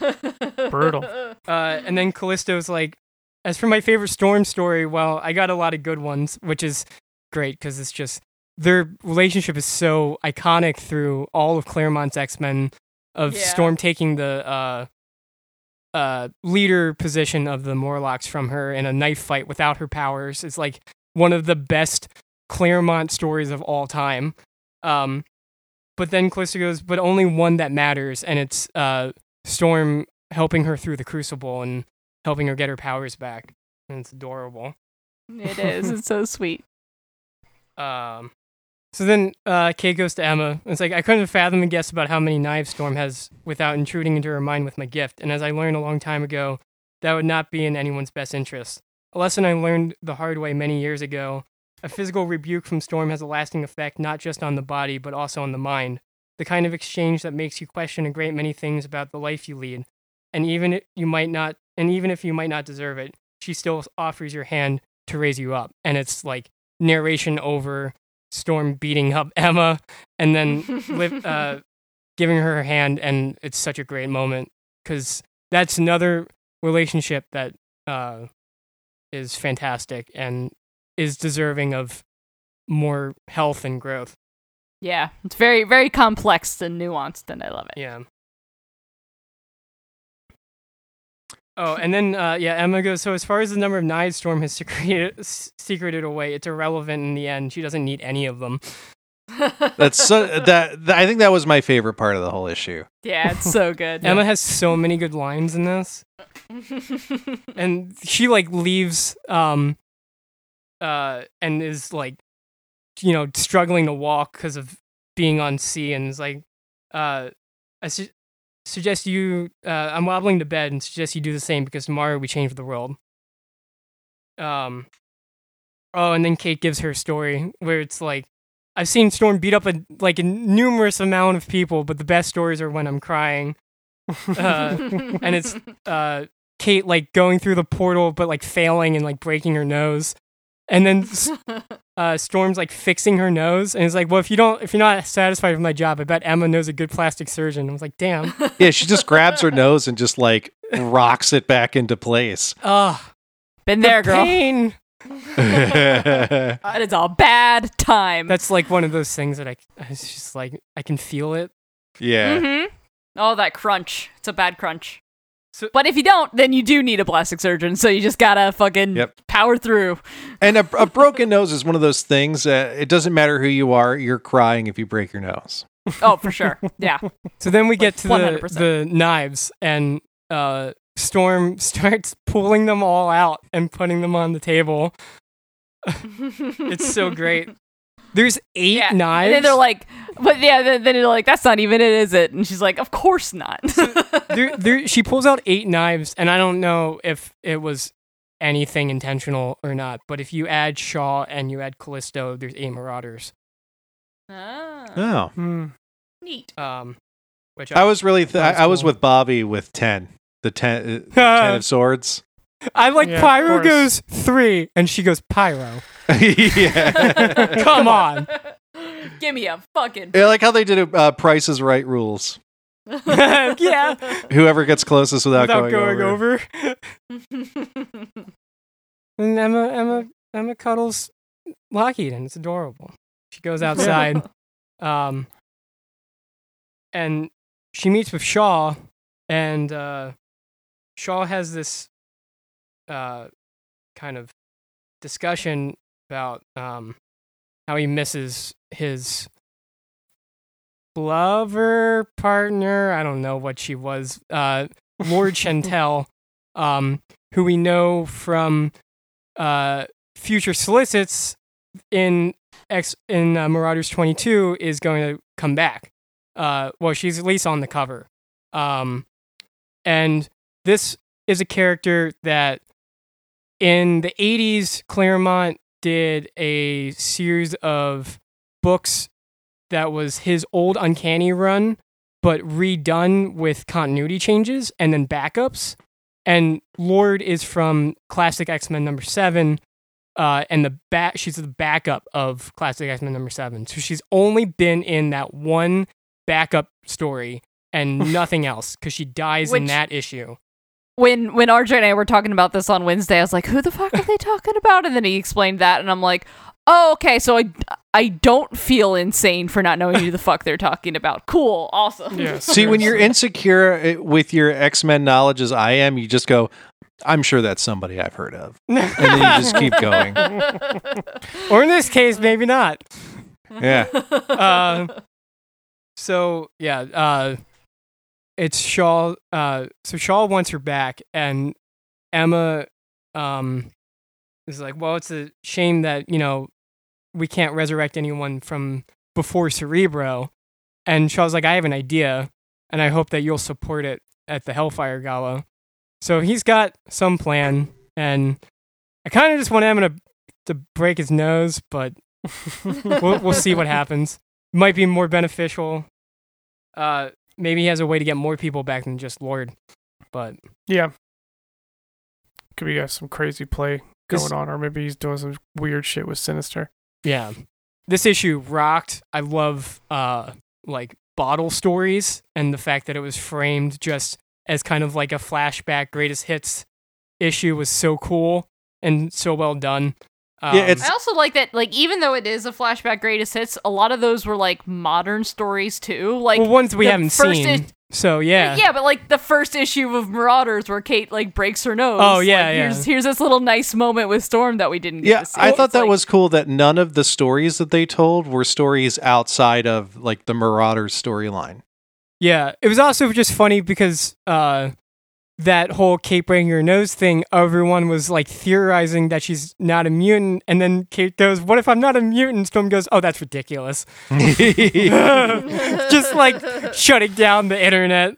Brutal. Uh, and then Callisto's like, as for my favorite Storm story, well, I got a lot of good ones, which is great because it's just their relationship is so iconic through all of Claremont's X Men of Yeah. Storm taking the uh, uh, leader position of the Morlocks from her in a knife fight without her powers. It's like one of the best Claremont stories of all time. Um, but then Callisto goes, but only one that matters, and it's uh, Storm helping her through the Crucible and helping her get her powers back. And it's adorable. It is. It's so sweet. Um, so then uh, Kate goes to Emma. It's like, I couldn't fathom a guess about how many knives Storm has without intruding into her mind with my gift. And as I learned a long time ago, that would not be in anyone's best interest. A lesson I learned the hard way many years ago. A physical rebuke from Storm has a lasting effect not just on the body, but also on the mind. The kind of exchange that makes you question a great many things about the life you lead. And even you might not, and even if you might not deserve it, she still offers your hand to raise you up. And it's like narration over Storm beating up Emma and then uh, giving her her hand. And it's such a great moment because that's another relationship that uh, is fantastic and is deserving of more health and growth. yeah, it's very very complex and nuanced, and I love it. Yeah. Oh, and then uh, yeah, Emma goes. So as far as the number of knives Storm has secreted, s- secreted away, it's irrelevant in the end. She doesn't need any of them. That's so that, that I think that was my favorite part of the whole issue. yeah, it's so good. Emma has so many good lines in this, and she like leaves, um, uh, and is like, you know, struggling to walk because of being on sea, and is like, uh, as she- suggest you. Uh, I'm wobbling to bed and suggest you do the same because tomorrow we change the world. Um. Oh, and then Kate gives her story where it's like, I've seen Storm beat up a like a numerous amount of people, but the best stories are when I'm crying. Uh, and it's uh Kate like going through the portal but like failing and like breaking her nose. And then uh, Storm's like fixing her nose, and it's like, well, if you don't, if you're not satisfied with my job, I bet Emma knows a good plastic surgeon. I was like, damn, Yeah, she just grabs her nose and just like rocks it back into place. ah, Been there, girl. pain. yeah. That is a bad time. That's like one of those things that I, it's just like I can feel it. Yeah. Mm hmm Oh, that crunch. It's a bad crunch. So- but if you don't, then you do need a plastic surgeon. So you just gotta fucking Yep. power through. And a, a broken nose is one of those things. Uh, it doesn't matter who you are, you're crying if you break your nose. Oh, for sure. Yeah. So then we get to the 100%. the knives, and uh, Storm starts pulling them all out and putting them on the table. It's so great. There's eight Yeah. knives. And then they're like, but yeah, then, then they're like, that's not even it, is it? And she's like, of course not. there, there, she pulls out eight knives, and I don't know if it was anything intentional or not. But if you add Shaw and you add Callisto, there's eight Marauders. ah, Oh. Hmm. neat. Um, which I was really, th- That was I, I was with Bobby with 10. The 10, uh, 10 of swords. I like Yeah, Pyro goes three, and she goes Pyro. yeah. Come on. Give me a fucking. I like how they did it, uh, Price is Right rules. yeah, Whoever gets closest without, without going, going over. over. And Emma, Emma, Emma cuddles Lockheed, and it's adorable. She goes outside, um, and she meets with Shaw, and uh, Shaw has this uh, kind of discussion about um, how he misses his lover partner. I don't know what she was. Uh, Lourdes Chantel, um, who we know from uh, future solicits in X in uh, Marauders 22 is going to come back. Uh, well, she's at least on the cover. Um, and this is a character that in the 80s, Claremont did a series of books that was his old Uncanny run, but redone with continuity changes and then backups. And Lourdes is from Classic X Men number seven, uh, and the back she's the backup of Classic X Men number seven. So she's only been in that one backup story and nothing else because she dies in that issue. When when RJ and I were talking about this on Wednesday, I was like, "Who the fuck are they talking about?" And then he explained that, and I'm like, "Oh, okay. So I I don't feel insane for not knowing who the fuck they're talking about. Cool, awesome. Yeah, See, when you're insecure uh, with your X Men knowledge as I am, you just go, I'm sure that's somebody I've heard of. And then you just keep going. or in this case, maybe not. Yeah. uh, so yeah, uh, it's Shaw. Uh, so Shaw wants her back, and Emma um, is like, "Well, it's a shame that you know we can't resurrect anyone from before Cerebro." And Shaw's like, "I have an idea, and I hope that you'll support it at the Hellfire Gala." So he's got some plan, and I kind of just want Emma to to break his nose, but we'll, we'll see what happens. Might be more beneficial. Uh, maybe he has a way to get more people back than just Lourdes. But Yeah. Could be uh, some crazy play going on, or maybe he's doing some weird shit with Sinister. yeah, this issue rocked. I love uh like bottle stories and the fact that it was framed just as kind of like a flashback greatest hits issue was so cool and so well done. Um, Yeah, it's- I also like that, like, even though it is a flashback greatest hits, a lot of those were like modern stories too. Like well ones we haven't seen. is- so yeah, yeah, but like the first issue of Marauders where Kate like breaks her nose. Oh, yeah, like, yeah. Here's here's this little nice moment with Storm that we didn't get Yeah, to see. I thought It's that like- was cool that none of the stories that they told were stories outside of like the Marauders storyline. Yeah, it was also just funny because uh, that whole Kate breaking her nose thing, everyone was like theorizing that she's not a mutant, and then Kate goes, "What if I'm not a mutant?" Storm goes, "Oh, that's ridiculous." just like shutting down the internet.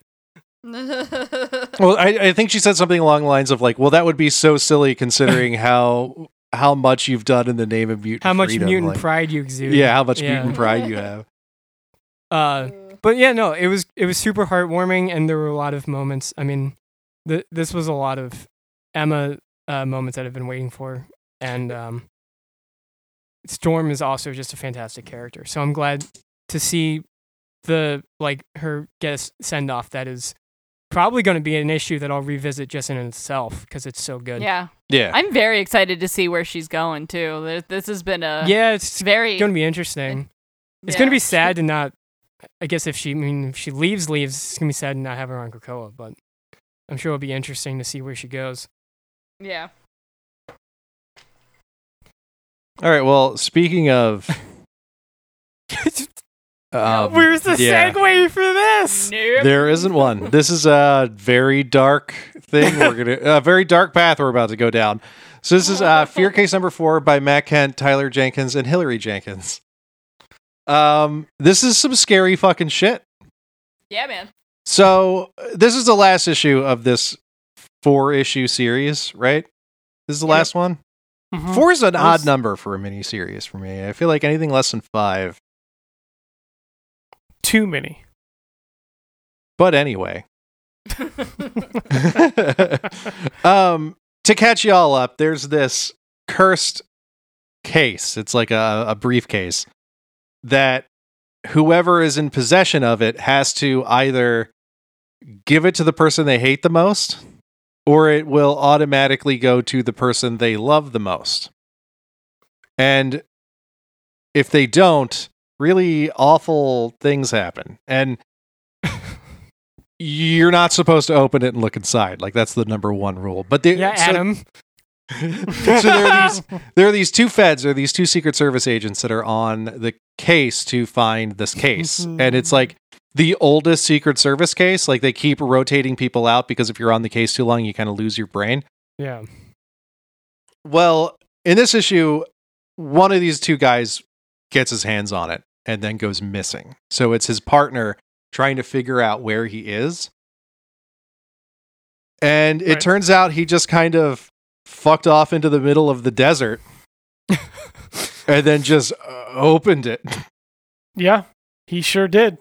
Well, I, I think she said something along the lines of like, "Well, that would be so silly considering how how much you've done in the name of mutant How much freedom." mutant like- pride you exude. Yeah, how much Yeah. mutant pride you have. Uh, but yeah, no, it was it was super heartwarming, and there were a lot of moments. I mean, th- this was a lot of Emma uh, moments that I've been waiting for, and um, Storm is also just a fantastic character. So I'm glad to see the like her get a send off that is probably going to be an issue that I'll revisit just in itself because it's so good. yeah, Yeah, I'm very excited to see where she's going too. This has been a yeah, it's very going to be interesting. It's going to be sad to not. I guess if she, I mean, if she leaves, leaves, it's gonna be sad to not have her on Krakoa. But I'm sure it'll be interesting to see where she goes. Yeah. All right. Well, speaking of, um, Where's the yeah. segue for this? Nope. There isn't one. This is a very dark thing. We're gonna a very dark path we're about to go down. So this is uh, Fear Case number four by Matt Kindt, Tyler Jenkins, and Hilary Jenkins. Um, this is some scary fucking shit. Yeah, man. So uh, this is the last issue of this four issue series, right? This is the last one. Mhm. Four is an odd number for a mini series for me. I feel like anything less than five. Too many. But anyway, um, to catch y'all up, there's this cursed case. It's like a, a briefcase that whoever is in possession of it has to either give it to the person they hate the most or it will automatically go to the person they love the most. And if they don't, really awful things happen. And you're not supposed to open it and look inside. Like that's the number one rule. But they, Yeah, so- Adam. so there are these there are these two feds or these two secret service agents that are on the case to find this case. And it's mm-hmm. like the oldest secret service case like they keep rotating people out because if you're on the case too long you kind of lose your brain. Yeah. well in this issue one of these two guys gets his hands on it and then goes missing. So it's his partner trying to figure out where he is. And it Right. turns out he just kind of fucked off into the middle of the desert and then just uh, opened it. Yeah, he sure did.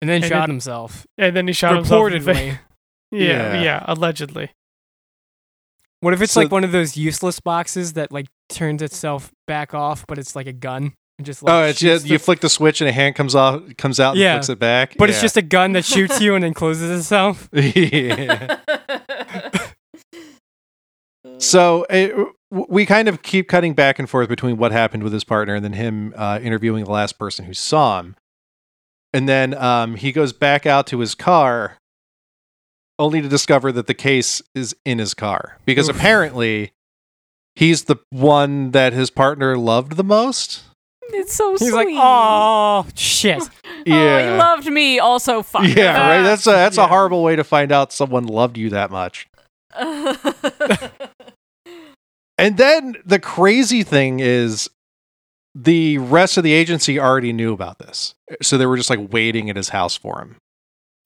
And then And shot it- himself. And then he shot himself. in Reportedly. Yeah, Yeah. yeah, allegedly. What if it's So- like one of those useless boxes that like turns itself back off, but it's like a gun? And just like Oh, it's shoots just you flick the switch and a hand comes off, comes out, and Yeah. flicks it back. but it's just a gun that shoots you and then closes itself. yeah. So it, we kind of keep cutting back and forth between what happened with his partner and then him uh, interviewing the last person who saw him. And then um, he goes back out to his car only to discover that the case is in his car because Oof. apparently he's the one that his partner loved the most. it's so He's sweet. like, oh shit. Oh, he loved me. Also, fuck. Yeah, right. That's a that's Yeah. a horrible way to find out someone loved you that much. And then the crazy thing is the rest of the agency already knew about this. So they were just like waiting at his house for him.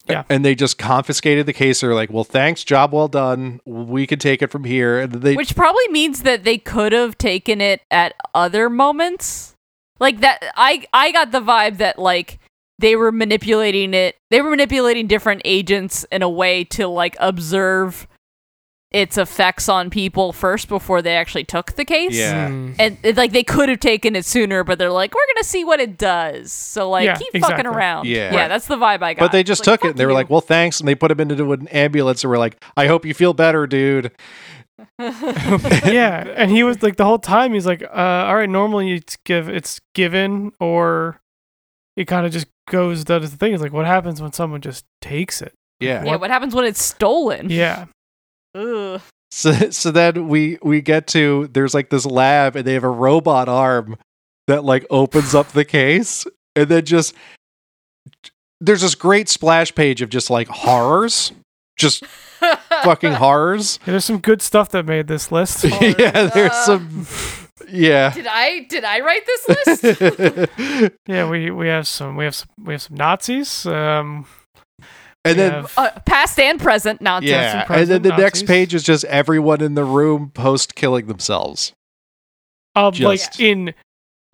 Yeah. And they just confiscated the case. They're like, well, thanks, job well done. We can take it from here. And they Which probably means that they could have taken it at other moments. Like that I I got the vibe that like they were manipulating it. They were manipulating different agents in a way to like observe its effects on people first before they actually took the case. Yeah. Hmm. And it, like they could have taken it sooner, but they're like, we're gonna see what it does. So like Yeah, keep exactly. fucking around. Yeah. yeah, that's the vibe I got. but they just It's like, took it. And they were you. like, well, thanks. And they put him into an ambulance and were like, I hope you feel better, dude. yeah, and he was like the whole time. He's like, uh, "All right, normally it's give it's given, or it kind of just goes does the thing." It's like, what happens when someone just takes it? Yeah. yeah, what happens when it's stolen? Yeah, Ugh. So, so then we we get to there's like this lab and they have a robot arm that like opens up the case and then just there's this great splash page of just like horrors, just fucking horrors. Yeah, there's some good stuff that made this list. yeah, there's some yeah. Did I did I write this list? yeah, we we have some we have some we have some Nazis. Um, And then have- Uh, past and present nonsense. yeah, present and then the next page is just everyone in the room post killing themselves. um, like just- in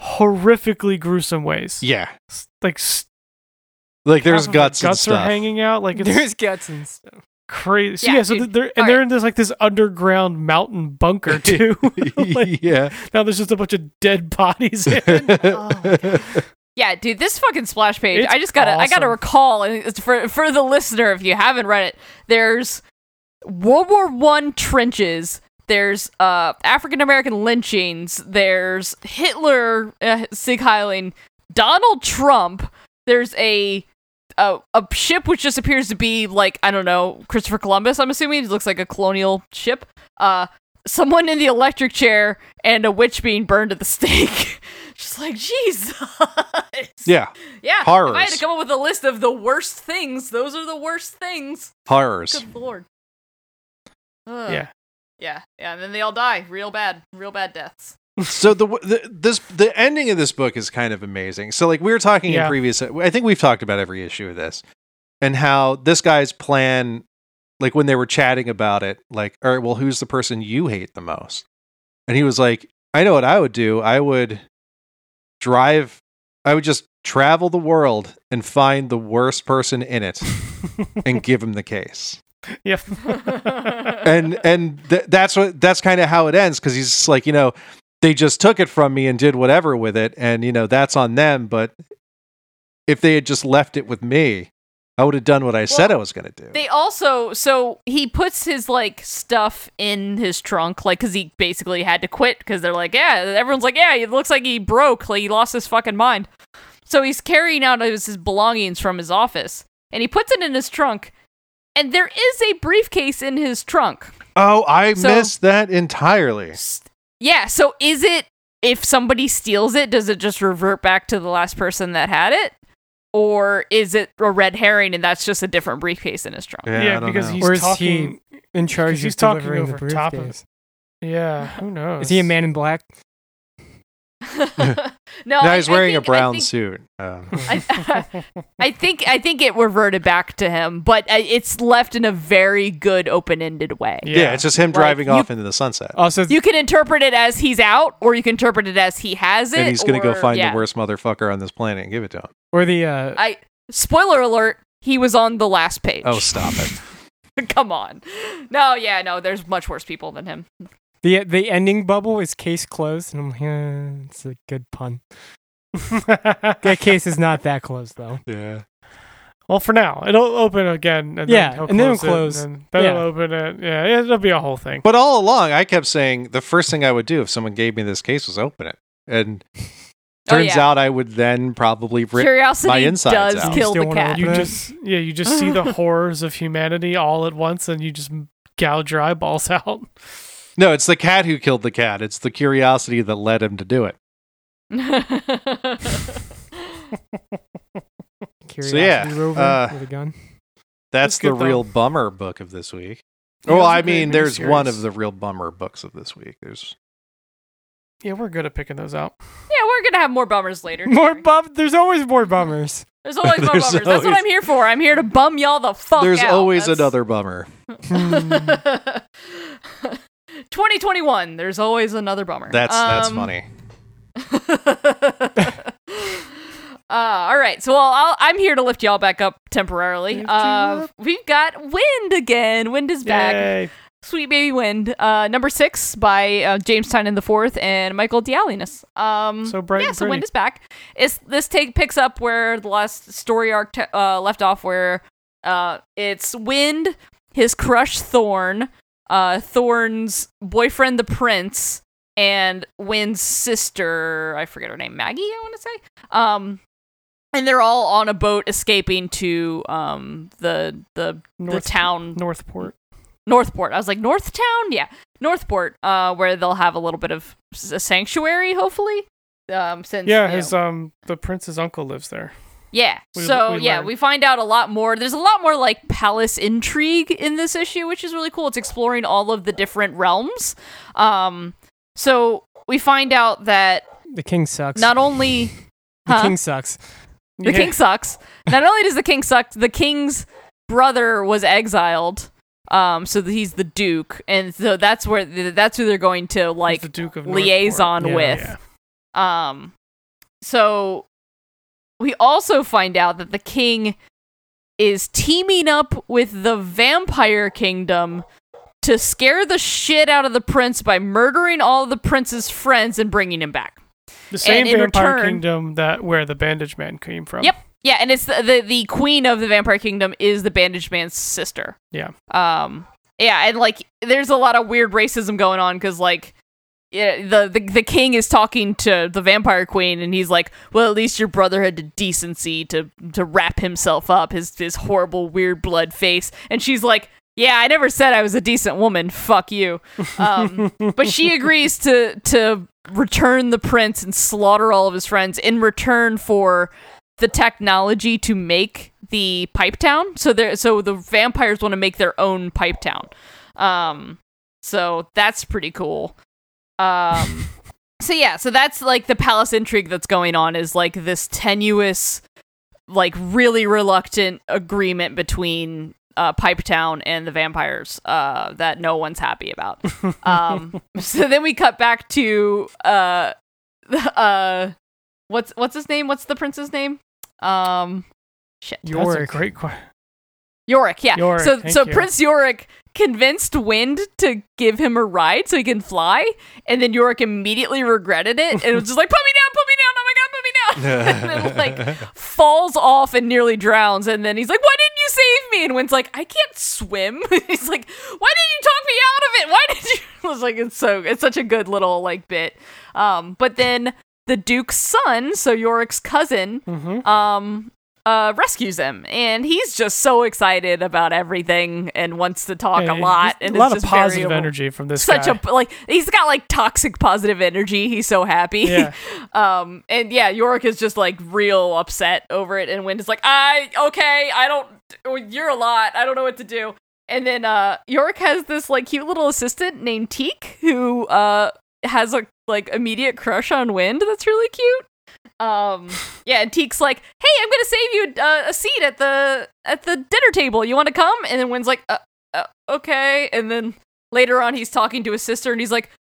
horrifically gruesome ways. Yeah, Like s- like there's half guts, and guts stuff. are hanging out. Like it's There's guts and stuff. crazy. Yeah, yeah, so dude. they're and All they're right. in this like this underground mountain bunker too. like, yeah. now there's just a bunch of dead bodies. In. Oh my God. Yeah, dude, this fucking splash page. It's I just gotta, I gotta recall, and for for the listener, if you haven't read it, there's World War One trenches. There's uh African American lynchings. There's Hitler uh, sig heiling. Donald Trump. There's a, a a ship which just appears to be like I don't know Christopher Columbus. I'm assuming it looks like a colonial ship. Uh, someone in the electric chair and a witch being burned at the stake. Just like Jesus. yeah, Yeah. If I had to come up with a list of the worst things, those are the worst things. horrors. Good lord. Ugh. yeah. Yeah. Yeah. And then they all die. Real bad. Real bad deaths. so the, the this the ending of this book is kind of amazing. So like we were talking in previous I think we've talked about every issue of this and how this guy's plan like when they were chatting about it like all right well who's the person you hate the most? And he was like I know what I would do. I would drive I would just travel the world and find the worst person in it and give him the case. Yep. and and th- that's what that's kind of how it ends because he's just like you know they just took it from me and did whatever with it and you know that's on them but if they had just left it with me i would have done what i said i was going to do They also, so he puts his like stuff in his trunk, like, cause he basically had to quit, cause they're like, yeah, everyone's like, yeah, it looks like he broke, like he lost his fucking mind. So he's carrying out his, his belongings from his office, and he puts it in his trunk, and there is a briefcase in his trunk. oh i So- missed that entirely Yeah, so is it, if somebody steals it, does it just revert back to the last person that had it? Or is it a red herring and that's just a different briefcase in his trunk? yeah, Yeah, because know. he's Or is talking. In charge he's of talking delivering the over top of briefcase. Yeah, who knows? Is he a man in black? No, no he's I wearing think- a I brown think- suit um, I, I think I think it reverted back to him, but uh, it's left in a very good open-ended way. yeah. it's just him Like, driving you- off into the sunset Also, You can interpret it as he's out, or you can interpret it as he has it. and he's going to go find yeah. the worst motherfucker on this planet and give it to him or the uh, I spoiler alert: he was on the last page. oh stop it come on! No, yeah, no. There's much worse people than him. The the ending bubble is case closed, and I'm like, eh, it's a good pun. That case is not that close though. yeah well, for now, it'll open again. And Yeah, then and then it'll close. close. It, and then Yeah. it'll open it. Yeah, it'll be a whole thing. But all along, I kept saying the first thing I would do if someone gave me this case was open it. And Oh, turns yeah. out I would then probably rip. Curiosity my insides does out. kill Still the wanna cat. open You it. just yeah, you just see the horrors of humanity all at once, and you just gouge your eyeballs out. No, it's the cat who killed the cat. It's the curiosity that led him to do it. Curiosity yeah, rover uh, with a gun. That's That's good, the though. real bummer book of this week. Yeah, it well, was a I great mean, there's one of the real bummer books of this week. There's Yeah, we're good at picking those out. yeah, we're gonna have more bummers later. More bum. There's always more bummers. There's always more There's bummers. That's what I'm here for. I'm here to bum y'all the fuck there's out. always That's- another bummer. 2021. There's always another bummer. That's that's Um, funny. uh, all right, so well, I'll, I'm here to lift y'all back up temporarily. Uh, we've got Wynd again. Wynd is back. Yay. Sweet Baby Wynd. Uh, number six by uh, James Tynion the fourth and Michael Dialynas. Um, So bright yeah, and so Wynd is back. It's this take picks up where the last story arc t- uh, left off, where uh, it's Wynd, his crush Thorn, uh, Thorn's boyfriend the Prince, and Wynd's sister. I forget her name, Maggie. I want to say. Um, and they're all on a boat escaping to um the the the North town Northport. Northport. I was like Northtown, yeah, Northport, uh, where they'll have a little bit of a sanctuary, hopefully. Um, since Yeah, his know- um the prince's uncle lives there. Yeah. we- so we yeah, we find out a lot more. There's a lot more like palace intrigue in this issue, which is really cool. It's exploring all of the different realms. Um, so we find out that The king sucks. not only the huh? king sucks. the Yeah. king sucks. Not only does the king suck, the king's brother was exiled. Um, so he's the Duke, and so that's where that's who they're going to like the Duke of liaison Yeah, with. yeah. Um, so we also find out that the king is teaming up with the vampire kingdom to scare the shit out of the prince by murdering all of the prince's friends and bringing him back. The same vampire return- kingdom that where the Bandage Man came from. Yep. Yeah, and it's the, the the queen of the vampire kingdom is the bandage man's sister. Yeah. Um. Yeah, and like, there's a lot of weird racism going on because like. Yeah, the, the the king is talking to the vampire queen, and he's like, "Well, at least your brother had the decency to to wrap himself up, his his horrible weird blood face." And she's like, "Yeah, I never said I was a decent woman. Fuck you." Um, but she agrees to to return the prince and slaughter all of his friends in return for the technology to make the pipe town. So there, so the vampires want to make their own pipe town. Um, so that's pretty cool. Um, so yeah, so that's like the palace intrigue that's going on is like this tenuous, like really reluctant agreement between uh, Pipe Town and the vampires uh, that no one's happy about. Um, so then we cut back to uh, uh, what's what's his name? What's the prince's name? Um, shit. That's a Yorick. great question. Yorick, yeah. Yorick, so so you. Prince Yorick convinced Wynd to give him a ride so he can fly, and then Yorick immediately regretted it and was just like, "Put me down, put me down, oh my god, put me down!" and then like falls off and nearly drowns, and then he's like, "Why didn't you save me?" And Wynd's like, "I can't swim." he's like, "Why didn't you talk me out of it? Why did you?" I was like, "It's so it's such a good little like bit." Um, but then the Duke's son, so Yorick's cousin, Mm-hmm. um uh rescues him. And he's just so excited about everything and wants to talk a lot. And a lot it's of positive energy from this such guy. a like he's got like toxic positive energy. He's so happy. Yeah. um and yeah Yorick is just like real upset over it. And Wynd is like I okay I don't you're a lot. I don't know what to do. And then uh Yorick has this like cute little assistant named Teak who uh has a like immediate crush on Wynd. That's really cute um yeah and Teak's like hey I'm gonna save you uh, a seat at the at the dinner table you want to come and then Wynd's like uh, uh, okay and then later on he's talking to his sister and he's like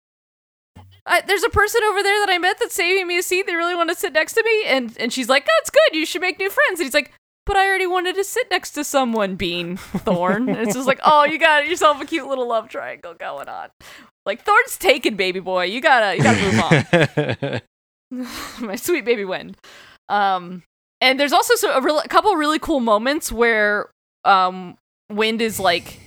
there's a person over there that I met that's saving me a seat. They really want to sit next to me, and and she's like, "That's good. You should make new friends." And he's like, "But I already wanted to sit next to someone." Bean Thorn. And it's just like, "Oh, you got yourself a cute little love triangle going on." Like Thorn's taken, baby boy. You gotta you gotta move on. my sweet baby wind. Um, and there's also so, a, a couple really cool moments where um, Wynd is like,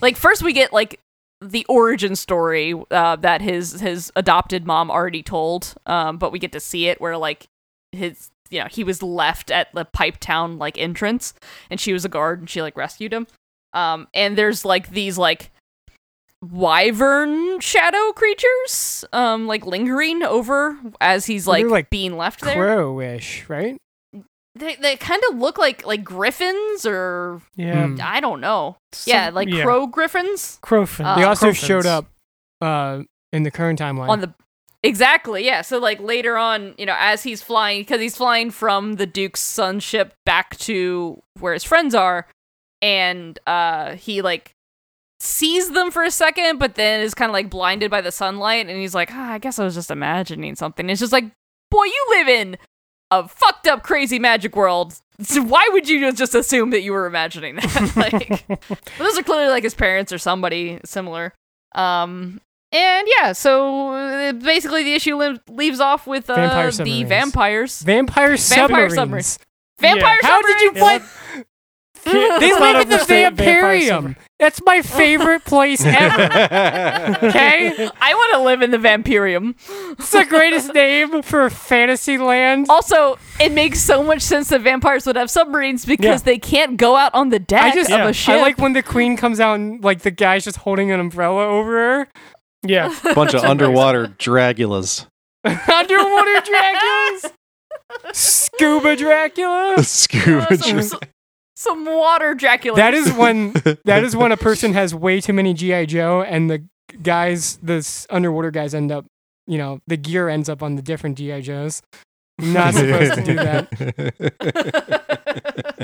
like first we get like the origin story uh, that his his adopted mom already told, um, but we get to see it where like his you know he was left at the Pipe Town like entrance, and she was a guard and she like rescued him. Um, and there's like these like wyvern shadow creatures um like lingering over as he's like, like, being left there Crowish, right? they, they kind of look like like griffins or yeah. Mm. i don't know Some- yeah like yeah. crow griffins Crowfin. Uh, They also Crowfins. showed up uh, in the current timeline. on the exactly yeah so like later on you know as he's flying because he's flying from the duke's son ship back to where his friends are and uh he like sees them for a second but then is kind of like blinded by the sunlight and he's like ah, i guess i was just imagining something it's just like boy you live in a fucked up crazy magic world so why would you just assume that you were imagining that like those are clearly like his parents or somebody similar. Um, and yeah, so uh, basically the issue li- leaves off with uh, Vampire the submarines. vampires. Vampire submarines. submarines. Vampire How did you submarines! find? Can't- They live in the overstate vampire Vampirium. That's my favorite place ever. Okay, I want to live in the Vampirium. it's the greatest name for fantasy land. Also, it makes so much sense that vampires would have submarines because they can't go out on the deck I just of Yeah. a ship. I like when the queen comes out and like the guy's just holding an umbrella over her. Yeah. Bunch of underwater Dragulas. Underwater Draculas. Scuba Dracula. Scuba Uh, some, Dra- some, some water Dracula. That is when that is when a person has way too many GI Joe and the guys, the underwater guys end up, you know, the gear ends up on the different GI Joes. Not supposed to do that.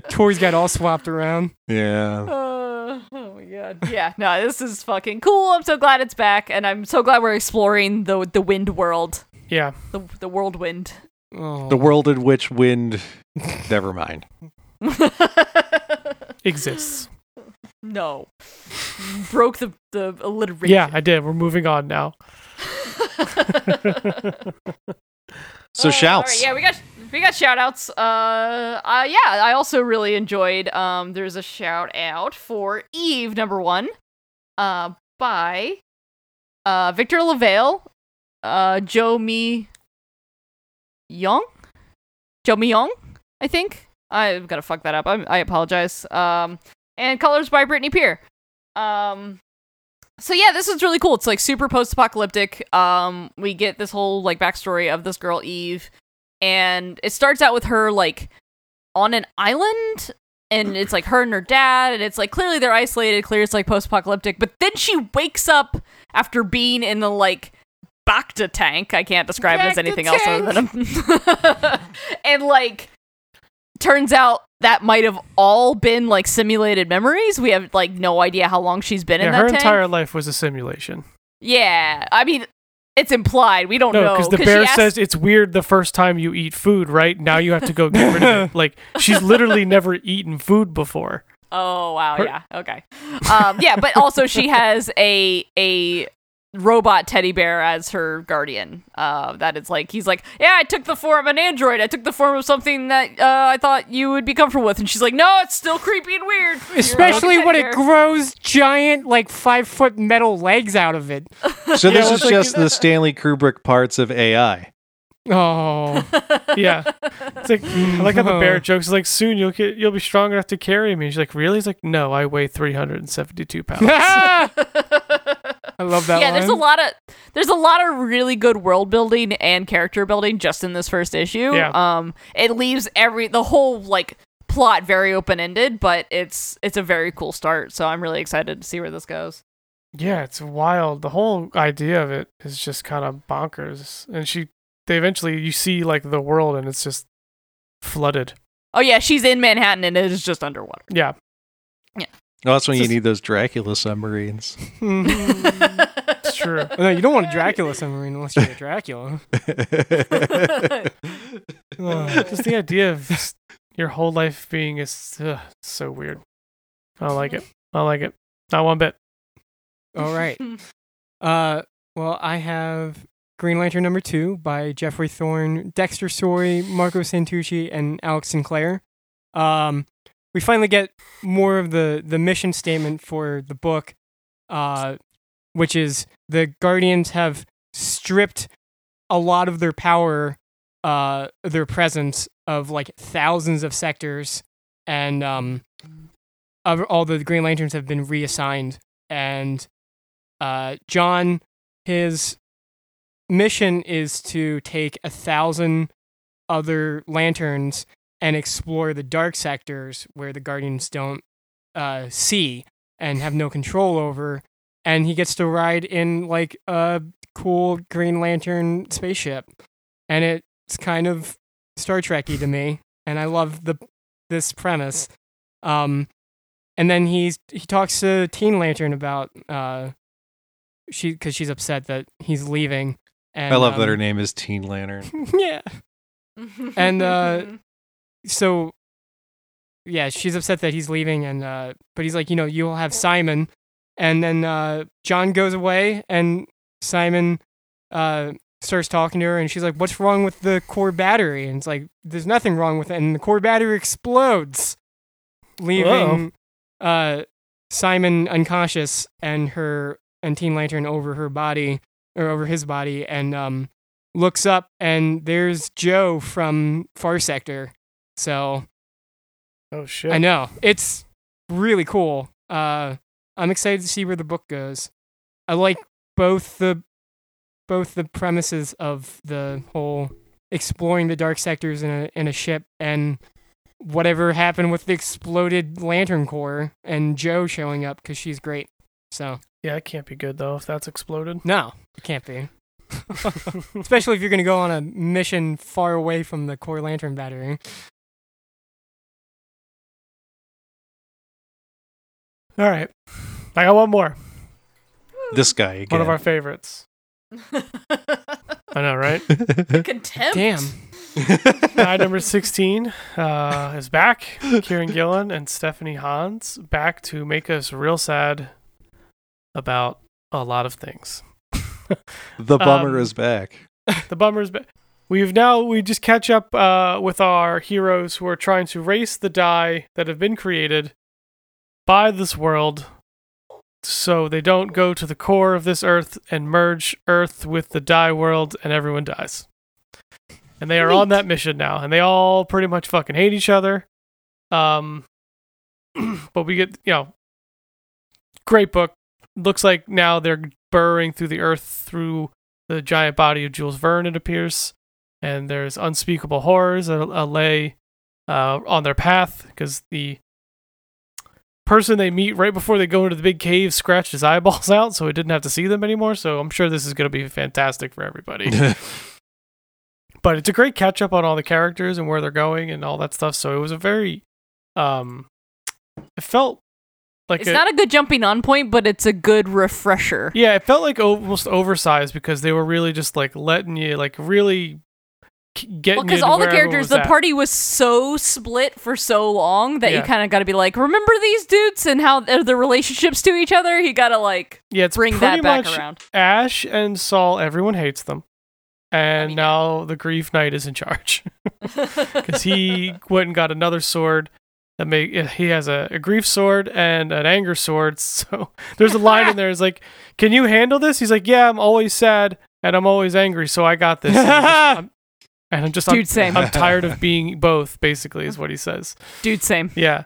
Toys got all swapped around. yeah. Uh, oh my god. Yeah, no, this is fucking cool. I'm so glad it's back, and I'm so glad we're exploring the the wind world. Yeah. The the whirlwind. Oh. The world in which wind. Never mind. Exists. no. Broke the the alliteration. Yeah, I did. We're moving on now. So Uh, shouts. alright, yeah, we got we got shout outs. Uh, uh yeah, I also really enjoyed um there's a shout out for Eve number 1 uh by uh Victor LaValle, uh Joe Mi Young? Joe Mi Young, I think. I've got to fuck that up. I, I apologize. Um and colors by Brittany Peer. Um so yeah, this is really cool. It's like super post-apocalyptic. Um, we get this whole like backstory of this girl Eve, and it starts out with her like on an island, and it's like her and her dad, and it's like clearly they're isolated. Clear it's like post-apocalyptic, but then she wakes up after being in the like Bacta tank. I can't describe it as anything else other than a and like turns out that might have all been like simulated memories. We have like no idea how long she's been in Yeah, that her tank. entire life was a simulation. Yeah, I mean, it's implied. We don't No, know because the she bear asked- says it's weird the first time you eat food, right? Now you have to go get rid of it. Like she's literally never eaten food before. "Oh wow, her- yeah, okay, um, yeah." But also, she has a a robot teddy bear as her guardian. Uh, that is like he's like, "Yeah, I took the form of an android. I took the form of something that uh, I thought you would be comfortable with." And she's like, "No, it's still creepy and weird." Especially teddy when it grows giant, like five foot metal legs out of it. So Yeah, this well, is just the Stanley Kubrick parts of AI. Oh, Yeah, it's like I like how the bear jokes like soon you'll get you'll be strong enough to carry me. She's like, really? He's like, no, I weigh three hundred and seventy two pounds. I love that. yeah, there's a lot of there's a lot of really good world building and character building just in this first issue. Yeah. Um, it leaves every the whole like plot very open ended, but it's it's a very cool start. So I'm really excited to see where this goes. Yeah, it's wild. The whole idea of it is just kind of bonkers. And she, they eventually, you see like the world and it's just flooded. Oh yeah, she's in Manhattan and it is just underwater. Yeah. Yeah. Oh, that's when you Just- need those Dracula submarines. It's true. no, you don't want a Dracula submarine unless you're a Dracula. Ugh, just the idea of your whole life being is ugh, so weird. I don't like it. I don't like it. Not one bit. All right. Uh, well, I have Green Lantern number two by Geoffrey Thorne, Dexter Soy, Marco Santucci, and Alex Sinclair. Um, we finally get more of the the mission statement for the book, uh, which is the Guardians have stripped a lot of their power, uh, their presence of like thousands of sectors, and um, all the Green Lanterns have been reassigned, and uh, John, his mission is to take a thousand other lanterns and explore the dark sectors where the Guardians don't uh, see and have no control over. And he gets to ride in like a cool Green Lantern spaceship, and it's kind of Star Trekky to me. And I love the this premise. Um, and then he's he talks to Teen Lantern about uh, she because she's upset that he's leaving. And, I love that um, her name is Teen Lantern. yeah. And, uh, So, yeah, she's upset that he's leaving, and uh, but he's like, you know, you'll have Simon, and then uh, John goes away, and Simon uh starts talking to her, and she's like, "What's wrong with the core battery?" And it's like, "There's nothing wrong with it," and the core battery explodes, leaving uh Simon unconscious and her and Teen Lantern over her body or over his body, and um looks up, and there's Jo from Far Sector. So Oh shit. I know it's really cool. Uh, I'm excited to see where the book goes. I like both the both the premises of the whole exploring the dark sectors in a in a ship and whatever happened with the exploded lantern core and Jo showing up because she's great. So Yeah, it can't be good though if that's exploded. no, it can't be. Especially if you're going to go on a mission far away from the core lantern battery. All right. I got one more. This guy again. One of our favorites. I know, right? Contempt. Damn. Guy number 16 uh, is back. Kieron Gillen and Stephanie Hans back to make us real sad about a lot of things. the bummer Um, is back. the bummer is back. We've now we just catch up uh, with our heroes who are trying to race the die that have been created by this world, so they don't go to the core of this Earth and merge Earth with the die world, and everyone dies. And they are on that mission now, and they all pretty much fucking hate each other. Um, but we get you know, great book. Looks like now they're burrowing through the Earth through the giant body of Jules Verne, it appears. And there's unspeakable horrors that uh, lay uh, on their path because the person they meet right before they go into the big cave scratched his eyeballs out, so he didn't have to see them anymore. So I'm sure this is going to be fantastic for everybody. but it's a great catch up on all the characters and where they're going and all that stuff. So it was a very, um, it felt like It's a, not a good jumping on point, but it's a good refresher. yeah, it felt like almost oversized because they were really just like letting you like really k- getting Well, because all the characters, the at. party was so split for so long that you kind of got to be like, remember these dudes and how they're the relationships to each other? You got to like yeah, it's bring that back around. Ash and Sol, everyone hates them. And mean, now the Grief Knight is in charge because he went and got another sword that make eh, he has a, a grief sword and an anger sword. So there's a line in there. It's like, "Can you handle this?" He's like, "Yeah, I'm always sad and I'm always angry, so I got this." And I'm just, I'm, and I'm just I'm, Dude, same. I'm tired of being both. Basically, is what he says. Dude, same. Yeah.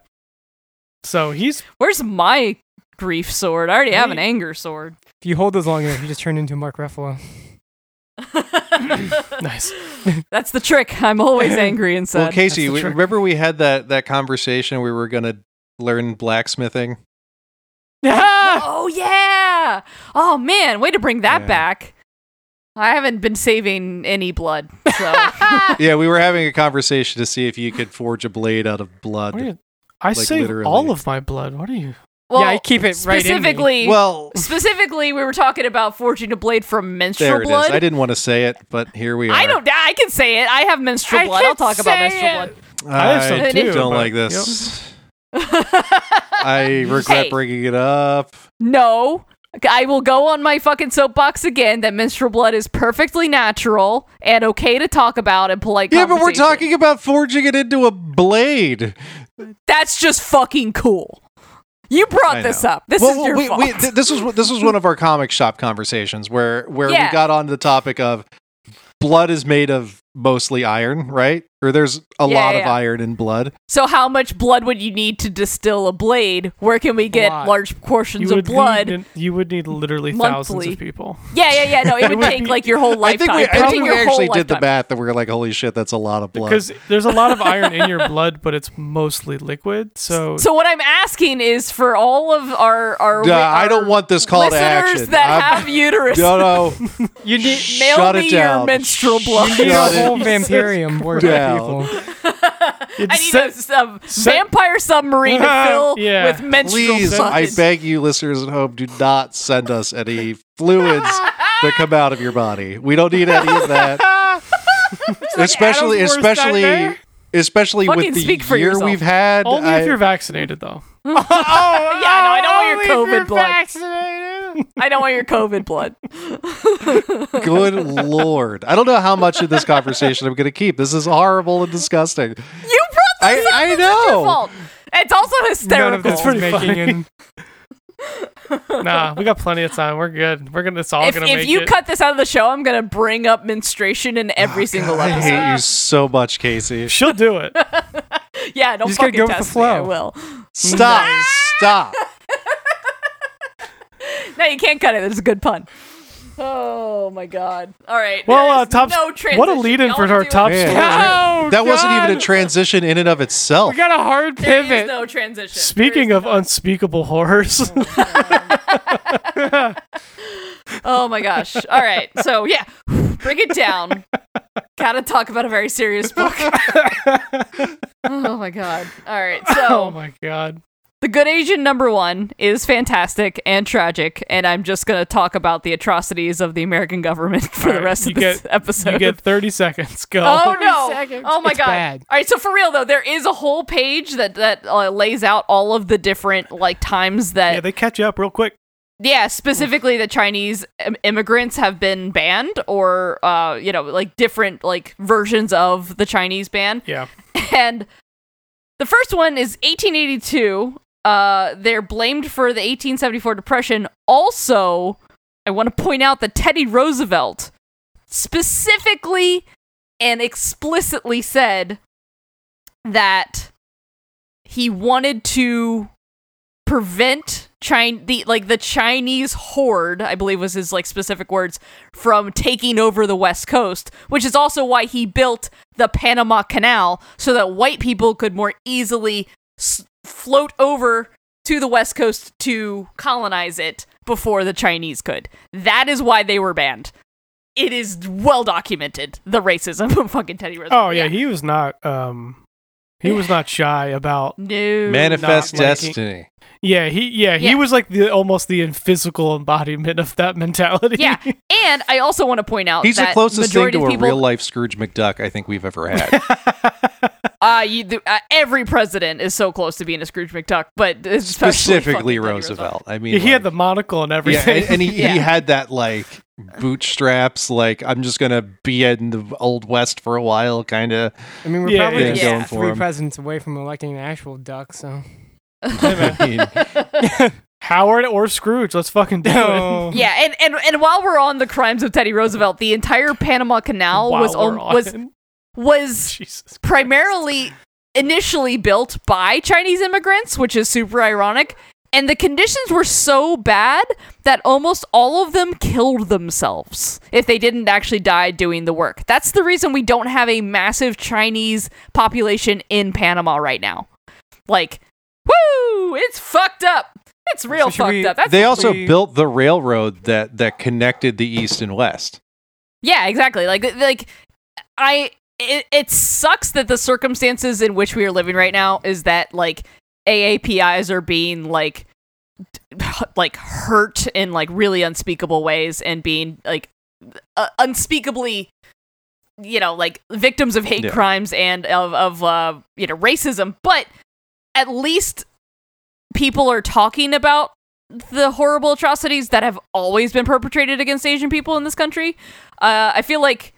So he's Where's my grief sword? I already have an anger sword. If you hold those long enough, you just turn into Mark Ruffalo. nice. That's the trick. I'm always angry and well. Casey, we, remember we had that that conversation we were gonna learn blacksmithing. oh yeah. Oh man, way to bring that Yeah. back. I haven't been saving any blood, so yeah, we were having a conversation to see if you could forge a blade out of blood. You- I Like, save literally. all of my blood. What are you? well, yeah, I keep it right in me. specifically. Well, specifically, we were talking about forging a blade from menstrual there it is. blood. I didn't want to say it, but here we are. I don't. I can say it. I have menstrual I blood. I'll talk about say menstrual it. blood. I have some I too, don't but- like this. I I regret Hey. bringing it up. No. I will go on my fucking soapbox again that menstrual blood is perfectly natural and okay to talk about in polite Yeah, but we're talking about forging it into a blade. That's just fucking cool. You brought this up. This well, is well, your we, fault. we, th- this was this was one of our comic shop conversations where where Yeah. we got on the topic of blood is made of mostly iron, right? Or there's a Yeah, lot yeah, of yeah. iron in blood. so how much blood would you need to distill a blade? Where can we get large portions of blood? Need, you would need literally thousands of people. yeah, yeah, yeah. No, it would would take like your whole I think lifetime. we, It I think we your whole actually did the math that we are like, holy shit, that's a lot of blood. Because there's a lot of iron in your blood, but it's mostly liquid. So, So what I'm asking is for all of our our, Yeah, I don't want this call to listeners action. that I'm- have uterus. no, no, You need, Mail shut me it your down. menstrual blood. you need a whole vampirium worth of down. people. I need Set- a, a vampire submarine to fill Yeah. with menstrual Please, blood. I beg you, listeners at home, do not send us any fluids that come out of your body. We don't need any of that. especially, Adam's worst especially, nightmare. especially Fucking with the speak for year yourself. we've had. only I- if you're vaccinated, though. oh, yeah, no, I don't want your only if COVID you're blood. Vaccinated. I don't want your COVID blood. Good lord! I don't know how much of this conversation I'm going to keep. This is horrible and disgusting. You brought this I- up. I This is your know. It's also None of hysterical. this was pretty making funny. in. Nah, we got plenty of time. We're good. We're gonna. It's all if gonna if make you it. cut this out of the show, I'm gonna bring up menstruation in oh, every single I episode. I hate you so much, Casey. She'll do it. Yeah, don't just gotta fucking go with the test me. I will. Stop! Stop! No, you can't cut it. It's a good pun. Oh my god! All right. Well, there uh, top. no what a lead-in for our do top it. Story. Oh, That wasn't even a transition in and of itself. We got a hard There is pivot. no transition. Speaking of is none. unspeakable horrors, oh my gosh. All right. So, yeah, bring it down. Gotta talk about a very serious book. oh my god. All right. So. Oh my god. The Good Asian number one is fantastic and tragic, and I'm just going to talk about the atrocities of the American government for the rest of this get- episode. You get 30 seconds. Go. Oh no! seconds. Oh my It's god! bad. All right, so for real though, there is a whole page that that uh, lays out all of the different like times that yeah, they catch you up real quick. yeah, specifically the Chinese im- immigrants have been banned, or uh, you know, like different like versions of the Chinese ban. Yeah. And the first one is 1882. Uh, they're blamed for the 1874 depression. Also, I want to point out that Teddy Roosevelt specifically and explicitly said that he wanted to prevent China the like the Chinese horde, I believe was his like specific words, from taking over the West Coast, which is also why he built the Panama Canal so that white people could more easily float over to the West Coast to colonize it before the Chinese could. That is why they were banned. It is well documented the racism of fucking Teddy Roosevelt. Oh yeah, he was not um he was not shy about no Manifest Not destiny. Yeah, he yeah, he Yeah. was like the almost the physical embodiment of that mentality. Yeah, and I also want to point out He's the that closest thing majority to of a people, real life Scrooge McDuck I think we've ever had. Uh, you, the, uh, every president is so close to being a Scrooge McDuck, but especially Specifically fucking Teddy Roosevelt. I mean, Yeah, he had the monocle and yeah, everything. and, and he, he had that like bootstraps, like I'm just gonna be in the old west for a while, kind of. I mean, we're Yeah, probably yeah. just Going for three him. presidents away from electing an actual duck. So Howard or Scrooge, let's fucking do No. it. yeah, and, and and while we're on the crimes of Teddy Roosevelt, the entire Panama Canal While was on, was was Jesus. primarily initially built by Chinese immigrants, which is super ironic. And the conditions were so bad that almost all of them killed themselves if they didn't actually die doing the work. That's the reason we don't have a massive Chinese population in Panama right now. Like, woo, it's fucked up. It's real So fucked we- up. That's They also we- built the railroad that that connected the east and west. Yeah, exactly. Like like I it, it sucks that the circumstances in which we are living right now is that like AAPIs are being like like hurt in like really unspeakable ways and being like uh, unspeakably you know like victims of hate Yeah. crimes and of of uh you know racism but at least people are talking about the horrible atrocities that have always been perpetrated against Asian people in this country. Uh, I feel like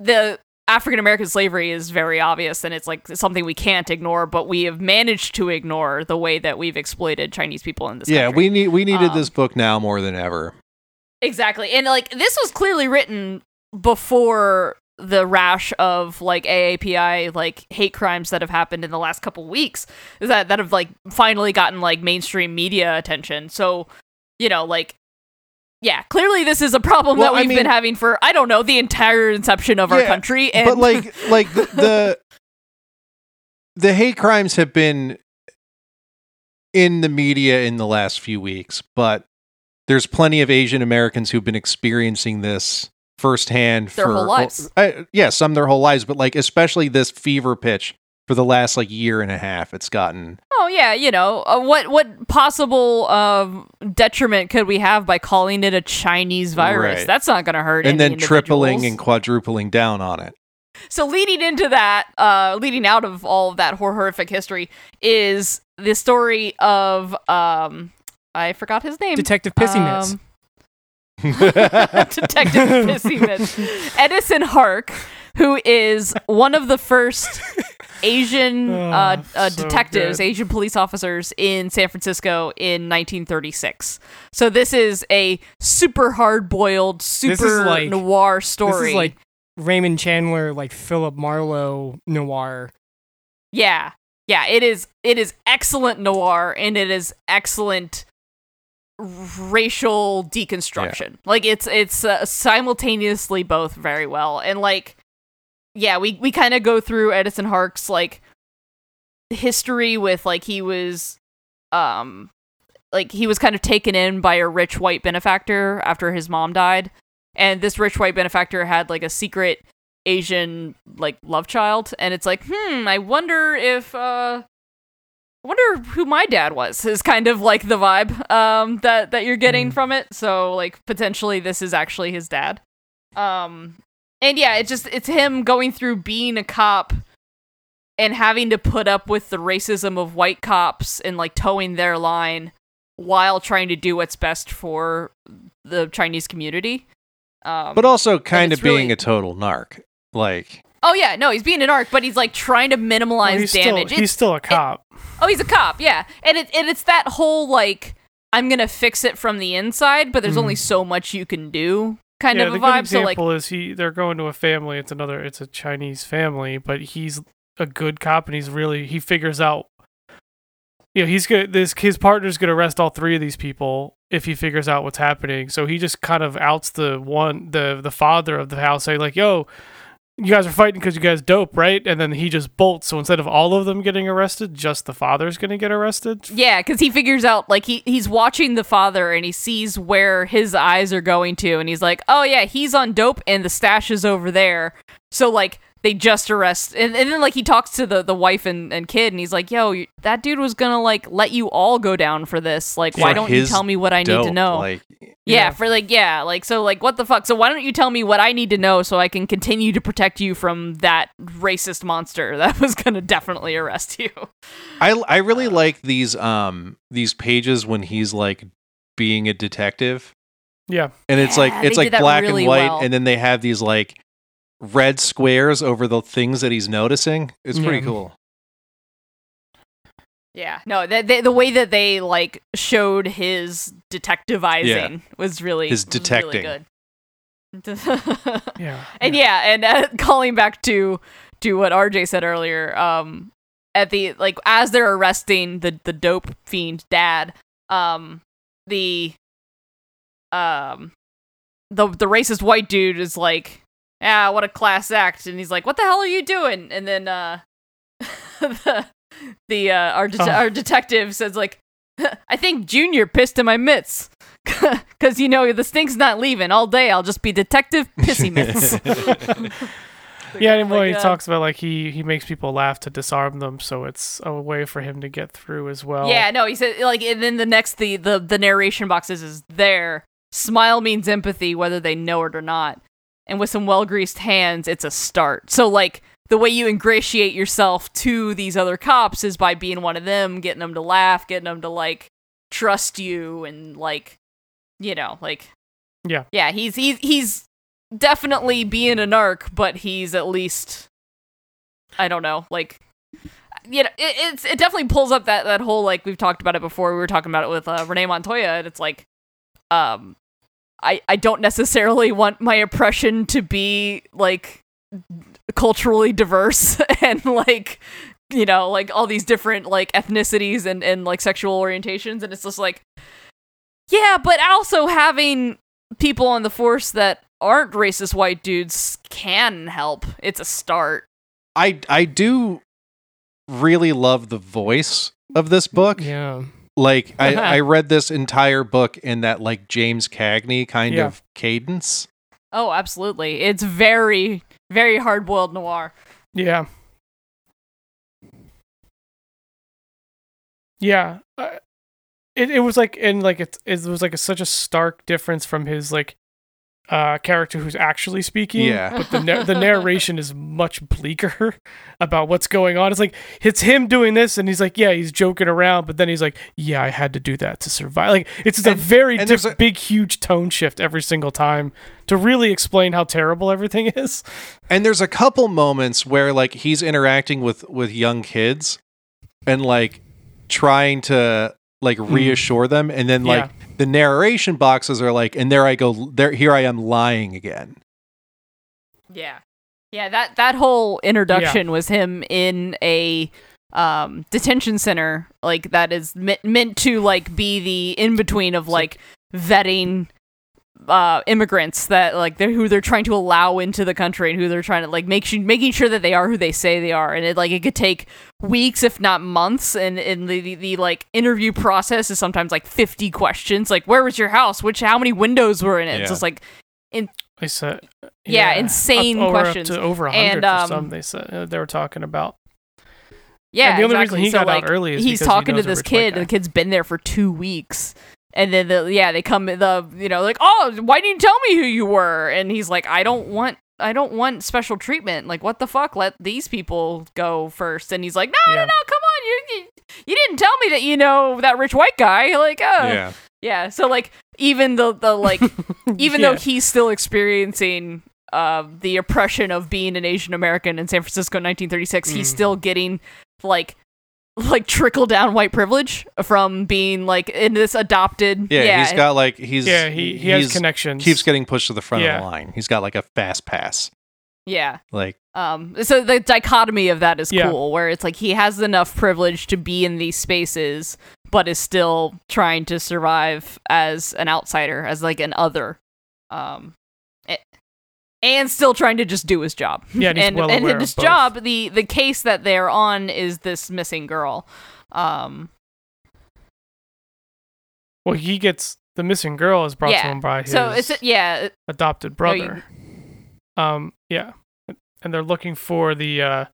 the African American slavery is very obvious and it's like something we can't ignore, but we have managed to ignore the way that we've exploited Chinese people in this Yeah, country. we need we needed Um, this book now more than ever. Exactly. And like this was clearly written before the rash of like AAPI like hate crimes that have happened in the last couple weeks that that have like finally gotten like mainstream media attention. So, you know, like yeah, clearly this is a problem Well, that we've mean- been having for I don't know, the entire inception of our country and but like like the, the the hate crimes have been in the media in the last few weeks, but there's plenty of Asian Americans who've been experiencing this firsthand Their for whole lives. uh, yeah, some their whole lives, but like especially this fever pitch for the last like year and a half. It's gotten Oh yeah, you know uh, what? What possible um, detriment could we have by calling it a Chinese virus? Right. That's not going to hurt. and any then tripling and quadrupling down on it. So leading into that, uh, leading out of all of that horrific history is the story of um, I forgot his name. Detective Pissy Mitts. Um, Detective Pissy Mitts. Edison Hark, who is one of the first Asian Oh, uh, uh, so detectives, good. Asian police officers in San Francisco in 1936. So this is a super hard-boiled, super like- noir story. This is like Raymond Chandler, like Philip Marlowe noir. Yeah. Yeah, it is it is excellent noir and it is excellent racial deconstruction. Like it's it's uh, simultaneously both very well. And like yeah, we we kind of go through Edison Hark's like history with like he was um like he was kind of taken in by a rich white benefactor after his mom died, and this rich white benefactor had like a secret Asian like love child, and it's like, hmm, I wonder if uh. I wonder who my dad was is kind of like the vibe um that that you're getting Mm. from it so like potentially this is actually his dad um and yeah it's just it's him going through being a cop and having to put up with the racism of white cops and like towing their line while trying to do what's best for the Chinese community. Um, but also kind of being really- a total narc. Like, oh yeah, no, he's being an arc, but he's like trying to minimize Well, he's damage. Still, It's- he's still a cop. oh, he's a cop, yeah, and it and it's that whole like I'm gonna fix it from the inside, but there's Mhm. only so much you can do kind yeah, of the a good vibe. So like, example is he they're going to a family. It's another. It's a Chinese family, but he's a good cop, and he's really he figures out. You know, he's good. This his partner's gonna arrest all three of these people if he figures out what's happening. So he just kind of outs the one the the father of the house, saying like, "Yo, you guys are fighting because you guys dope, right?" And then he just bolts. So instead of all of them getting arrested, just the father's gonna get arrested. Yeah, because he figures out like he he's watching the father and he sees where his eyes are going to, and he's like, oh yeah, he's on dope and the stash is over there. So like they just arrest, and, and then like he talks to the the wife and, and kid, and he's like, yo, you- that dude was gonna like let you all go down for this. Like, why For don't you tell me what I need to know? Like, yeah, Yeah. for like yeah, like so like what the fuck? So why don't you tell me what I need to know so I can continue to protect you from that racist monster that was gonna definitely arrest you? I I really like these um these pages when he's like being a detective, Yeah, and it's Yeah, like it's like black really and white, well. and then they have these like red squares over the things that he's noticing. It's pretty Yeah. cool. Yeah, no, the, the, the way that they like showed his detectivizing was really His was really detecting. good. yeah, and yeah, and uh, calling back to to what RJ said earlier, um, at the like as they're arresting the the dope fiend dad, um, the um, the the racist white dude is like, ah, what a class act, and he's like, what the hell are you doing? And then uh, the the uh, our det- Oh. our detective says like, I think Junior pissed in my mitts. Cause you know the stink's not leaving all day. I'll just be Detective Pissy Mitts. Yeah, and well, Like, he uh, talks about like he he makes people laugh to disarm them, so it's a way for him to get through as well. Yeah, no, he said like, and then the next the the the narration boxes is there. Smile means empathy, whether they know it or not. And with some well greased hands, it's a start. So like the way you ingratiate yourself to these other cops is by being one of them, getting them to laugh, getting them to like trust you, and like, you know, like, Yeah. yeah. He's he's he's definitely being a narc, but he's at least, I don't know, like you know, it, it's it definitely pulls up that that whole like we've talked about it before. We were talking about it with uh, Renee Montoya, and it's like, um, I I don't necessarily want my oppression to be like culturally diverse and like you know like all these different like ethnicities and and like sexual orientations, and it's just like, yeah, but also having people on the force that aren't racist white dudes can help. It's a start. I I do really love the voice of this book. Yeah. Like I, I read this entire book in that like James Cagney kind Yeah. of cadence. Oh, absolutely. It's very, very hard boiled noir. Yeah. Yeah. Uh, it it was like and like it it was like a, such a stark difference from his like uh character who's actually speaking. Yeah. But the nar- the narration is much bleaker about what's going on. It's like it's him doing this and he's like, yeah, he's joking around, but then he's like, yeah, I had to do that to survive. Like it's just And- a very diff- a- big huge tone shift every single time to really explain how terrible everything is. And there's a couple moments where like he's interacting with with young kids and like trying to like reassure them and then like the narration boxes are like and there I go there here I am lying again. Yeah. Yeah, that that whole introduction was him in a um detention center like that is me- meant to like be the in between of like vetting uh, immigrants that like they're who they're trying to allow into the country and who they're trying to like make sure, making sure that they are who they say they are and it like it could take weeks if not months and and the, the, the like interview process is sometimes like 50 questions like where was your house which how many windows were in it it's Yeah. just like They said, Yeah, insane up, or questions. Up to over a hundred And, for um, some. They said uh, they were talking about. yeah And the only exactly. reason he so, got out like, early is he's because he talking to knows a this kid and the kid's been there for two weeks and then the yeah they come the you know like oh why didn't you tell me who you were? And he's like i don't want i don't want special treatment. Like what the fuck? Let these people go first. And he's like no no Yeah. no come on. You, you you didn't tell me that you know that rich white guy. Like uh. Yeah. yeah so like even the the like even though he's still experiencing uh, the oppression of being an Asian American in San Francisco in 1936, he's Mm. still getting like like trickle down white privilege from being like in this adopted. Yeah, he's got like he's yeah, he he has he's- connections. keeps getting pushed to the front Yeah. of the line. He's got like a fast pass. yeah. Like Um, so the dichotomy of that is Yeah. cool, where it's like he has enough privilege to be in these spaces, but is still trying to survive as an outsider, as like an other, um, a- and still trying to just do his job. Yeah, and well and his job, the the case that they're on is this missing girl. Um, well, he gets the missing girl is brought to him by his so it's a, yeah, adopted No, you- brother. Um, yeah, and they're looking for the uh,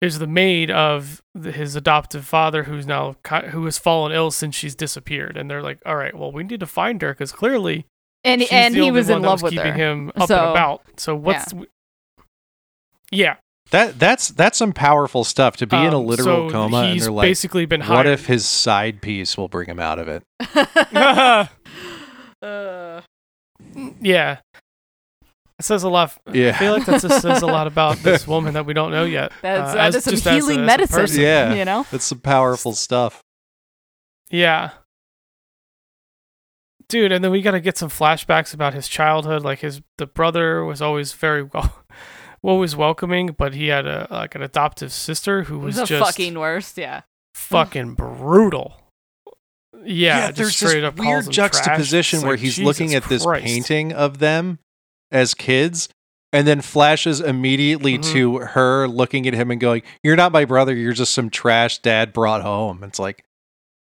is the maid of the, his adoptive father, who's now who has fallen ill since she's disappeared, and they're like, all right, well, we need to find her because clearly and she's and he was in love was with keeping her. him up So- and about. So what's yeah, that that's that's some powerful stuff to be in a um, literal so coma and He's they're like basically been what if his side piece will bring him out of it? uh, Yeah. It says a lot. Yeah. I feel like that just says a lot about this woman that we don't know yet. that's uh, that as- some just healing as a medicine. person. Yeah. you know. That's some powerful stuff. Yeah. Dude, and then we got to get some flashbacks about his childhood. Like his the brother was always very well, always welcoming, but he had a like an adoptive sister who was the just fucking worst. Yeah. fucking brutal. Yeah, just there's straight this up weird juxtaposition trash. Where like, he's Jesus looking at this Christ. painting of them as kids and then flashes immediately Mhm. to her looking at him and going, "You're not my brother. You're just some trash dad brought home." It's like,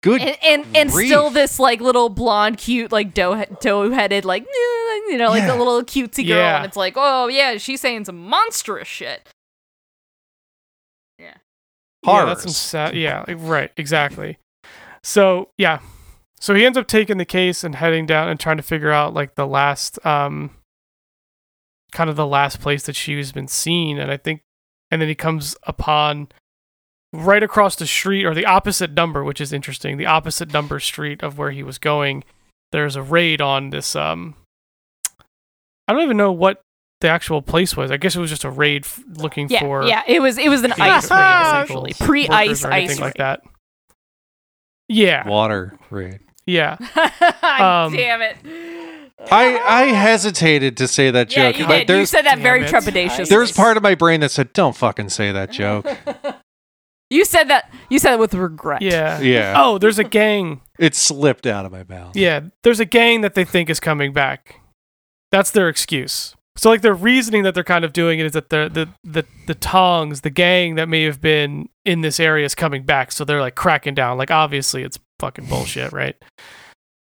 good. and and, and still this like little blonde, cute, like dough dough headed, like you know, like Yeah. a little cutesy girl, Yeah. and it's like, oh yeah, she's saying some monstrous shit. Yeah, horrors. that's some sad. Yeah, right, exactly. So yeah, so he ends up taking the case and heading down and trying to figure out like the last, um, kind of the last place that she has been seen, and I think, and then he comes upon right across the street or the opposite number, which is interesting. The opposite number street of where he was going. There's a raid on this. Um, I don't even know what the actual place was. I guess it was just a raid f- looking Yeah, for yeah, it was it was an ice raid illegal essentially, pre ice ice anything like raid. that. Yeah, water raid. yeah. Um, Damn it! I I hesitated to say that yeah, joke, you but did. You said that very Damn it. trepidatious. there's part of my brain that said, "Don't fucking say that joke." You said that. You said it with regret. Yeah. yeah, Oh, there's a gang. it slipped out of my mouth. Yeah, there's a gang that they think is coming back. That's their excuse. So like their reasoning that they're kind of doing it is that the the the the tongs, the gang that may have been in this area is coming back. So they're like cracking down. Like obviously it's fucking bullshit, right?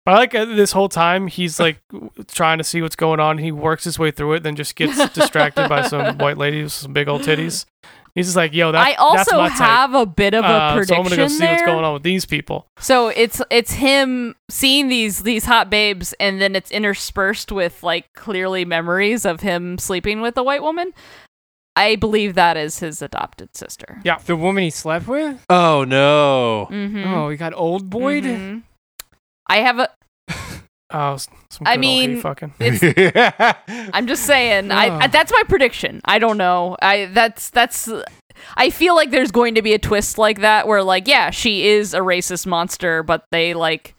But I like uh, this whole time he's like trying to see what's going on. He works his way through it, then just gets distracted by some white lady with some big old titties. He's just like, yo, that, I that's also my type. have a bit of a Uh, so I'm gonna go see there. what's going on with these people. So it's it's him seeing these these hot babes, and then it's interspersed with like clearly memories of him sleeping with a white woman. I believe that is his adopted sister. Yeah, the woman he slept with? Oh no. Mm-hmm. Oh, he got old Boyd? Mhm. I have a. Oh, s- some I good old mean, fucking. It's I'm just saying. I, Oh. I that's my prediction. I don't know. I that's that's. I feel like there's going to be a twist like that where like yeah she is a racist monster, but they like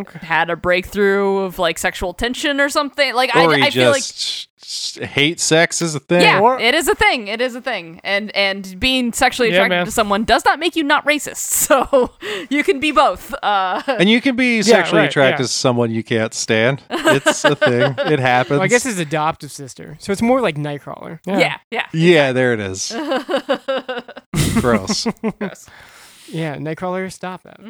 Okay. had a breakthrough of like sexual tension or something. Like I or he I feel like just s- hate sex is a thing. Yeah, Or- it is a thing. It is a thing. And and being sexually attracted man. to someone does not make you not racist. So you can be both. Uh, And you can be sexually right, attracted yeah. to someone you can't stand. It's a thing. It happens. Well, I guess his adoptive sister. So it's more like Nightcrawler. yeah, yeah. yeah, there it is. Gross. Yeah, Nightcrawler, stop that.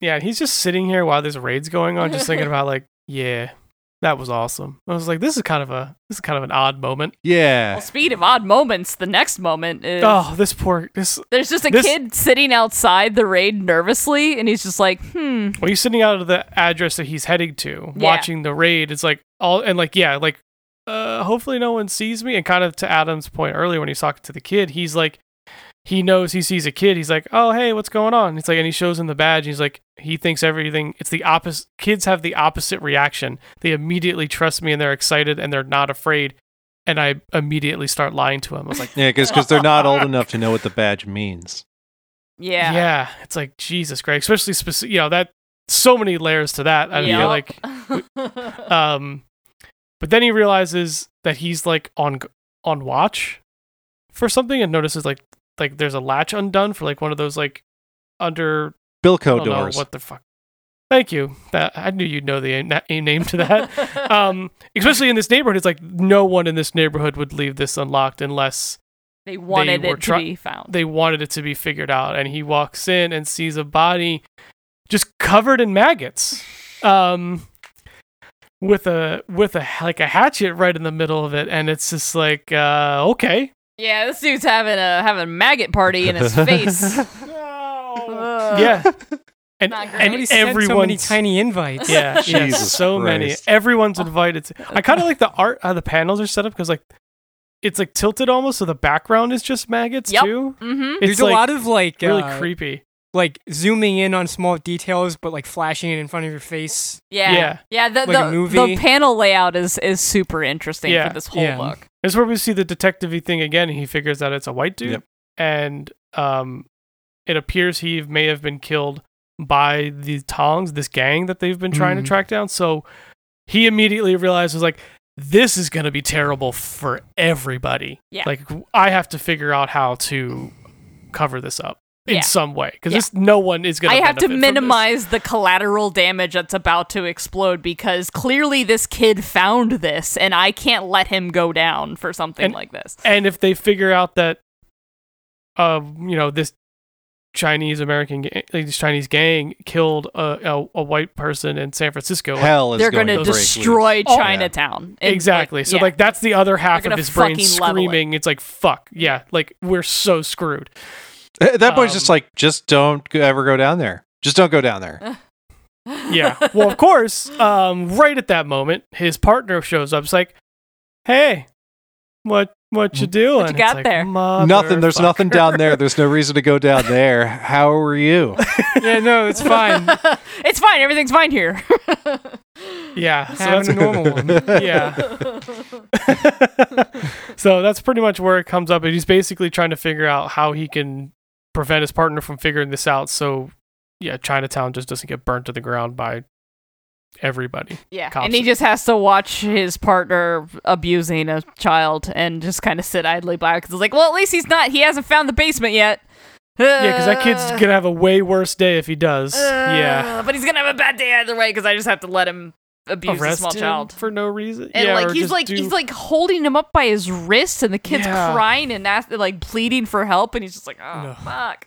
Yeah, he's just sitting here while this raid's going on, just thinking about like, yeah, that was awesome. I was like, this is kind of a this is kind of an odd moment. Yeah. Well, speed of odd moments. The next moment is Oh, this poor this. there's just a this- kid sitting outside the raid nervously, and he's just like, hmm. When he's sitting out of the address that he's heading to, Yeah. watching the raid, it's like all and like yeah, like uh, hopefully no one sees me. And kind of to Adam's point earlier when he's talking to the kid, he's like, he knows he sees a kid. He's like, oh hey, what's going on? It's like, and he shows him the badge. He's like, he thinks everything. It's the opposite. Kids have the opposite reaction. They immediately trust me and they're excited and they're not afraid. And I immediately start lying to him. I was like, Yeah, because they're not old enough to know what the badge means. Yeah. yeah, it's like Jesus Christ, especially specific. You know that so many layers to that. I feel like like. um but then he realizes that he's like on on watch for something and notices like like there's a latch undone for like one of those like under I Bilco doors. what the fuck. Thank you. That i knew you'd know the a- a name to that. Um especially in this neighborhood it's like no one in this neighborhood would leave this unlocked unless they wanted were it to be found. they wanted it to be figured out. And he walks in and sees a body just covered in maggots um with a with a like a hatchet right in the middle of it. And it's just like uh okay yeah, this dude's having a having a maggot party in his face. Ugh. yeah and, Not great. and Somebody sent so many everyone's tiny invites. yeah, yeah Jesus so many Christ. everyone's invited to, i kind of like the art how the panels are set up because like it's like tilted almost so the background is just maggots Yep. too Mm-hmm. it's There's like a lot of like really uh, creepy like zooming in on small details, but like flashing it in front of your face. Yeah. Yeah. Yeah. The, Like a the, movie. the panel layout is is super interesting Yeah. for this whole Yeah. book. This is where we see the detective thing again. He figures out it's a white dude, Yep. and um, it appears he may have been killed by the Tongs, this gang that they've been trying Mhm. to track down. So he immediately realizes like this is going to be terrible for everybody. Yeah. Like I have to figure out how to cover this up in Yeah. some way because Yeah. no one is going to. I have to benefit from this. minimize the collateral damage that's about to explode because clearly this kid found this and I can't let him go down for something And- like this. And if they figure out that, uh, you know, this Chinese American, ga- like this Chinese gang killed a, a, a white person in San Francisco, like, Hell is They're going going to to destroy loose. Oh, Chinatown. And, exactly. like, so yeah. like that's the other half of his brain fucking level it. screaming. It's like fuck yeah, like we're so screwed. At that point, it's just Um, like, just don't ever go down there. Just don't go down there. Yeah. well, of course, um, right at that moment, his partner shows up. It's like, hey, what what you doing? you got like, there? Nothing. There's nothing down there. There's no reason to go down there. How are you? yeah, no, it's fine. it's fine. Everything's fine here. Yeah. So Have that's a normal one. yeah. so that's pretty much where it comes up. And he's basically trying to figure out how he can prevent his partner from figuring this out. So, yeah, Chinatown just doesn't get burnt to the ground by everybody. Yeah, Cops and he just has to watch his partner abusing a child and just kind of sit idly by because it's like, well, at least he's not. He hasn't found the basement yet. Yeah, because that kid's gonna have a way worse day if he does. yeah, uh, but he's gonna have a bad day either way because I just have to let him abuse a small child. for no reason. And yeah, like he's like do- he's like holding him up by his wrists, and the kid's Yeah. crying and ask, like pleading for help, and he's just like, oh No. fuck.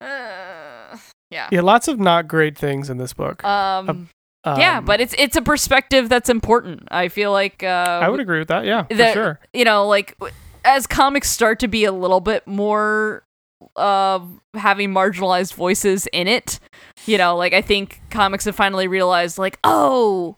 Uh, yeah. yeah, lots of not great things in this book. Um, yeah, Um, but it's it's a perspective that's important. I feel like uh, I would agree with that. Yeah, for sure. you know, like as comics start to be a little bit more uh having marginalized voices in it, you know, like I think comics have finally realized like, oh,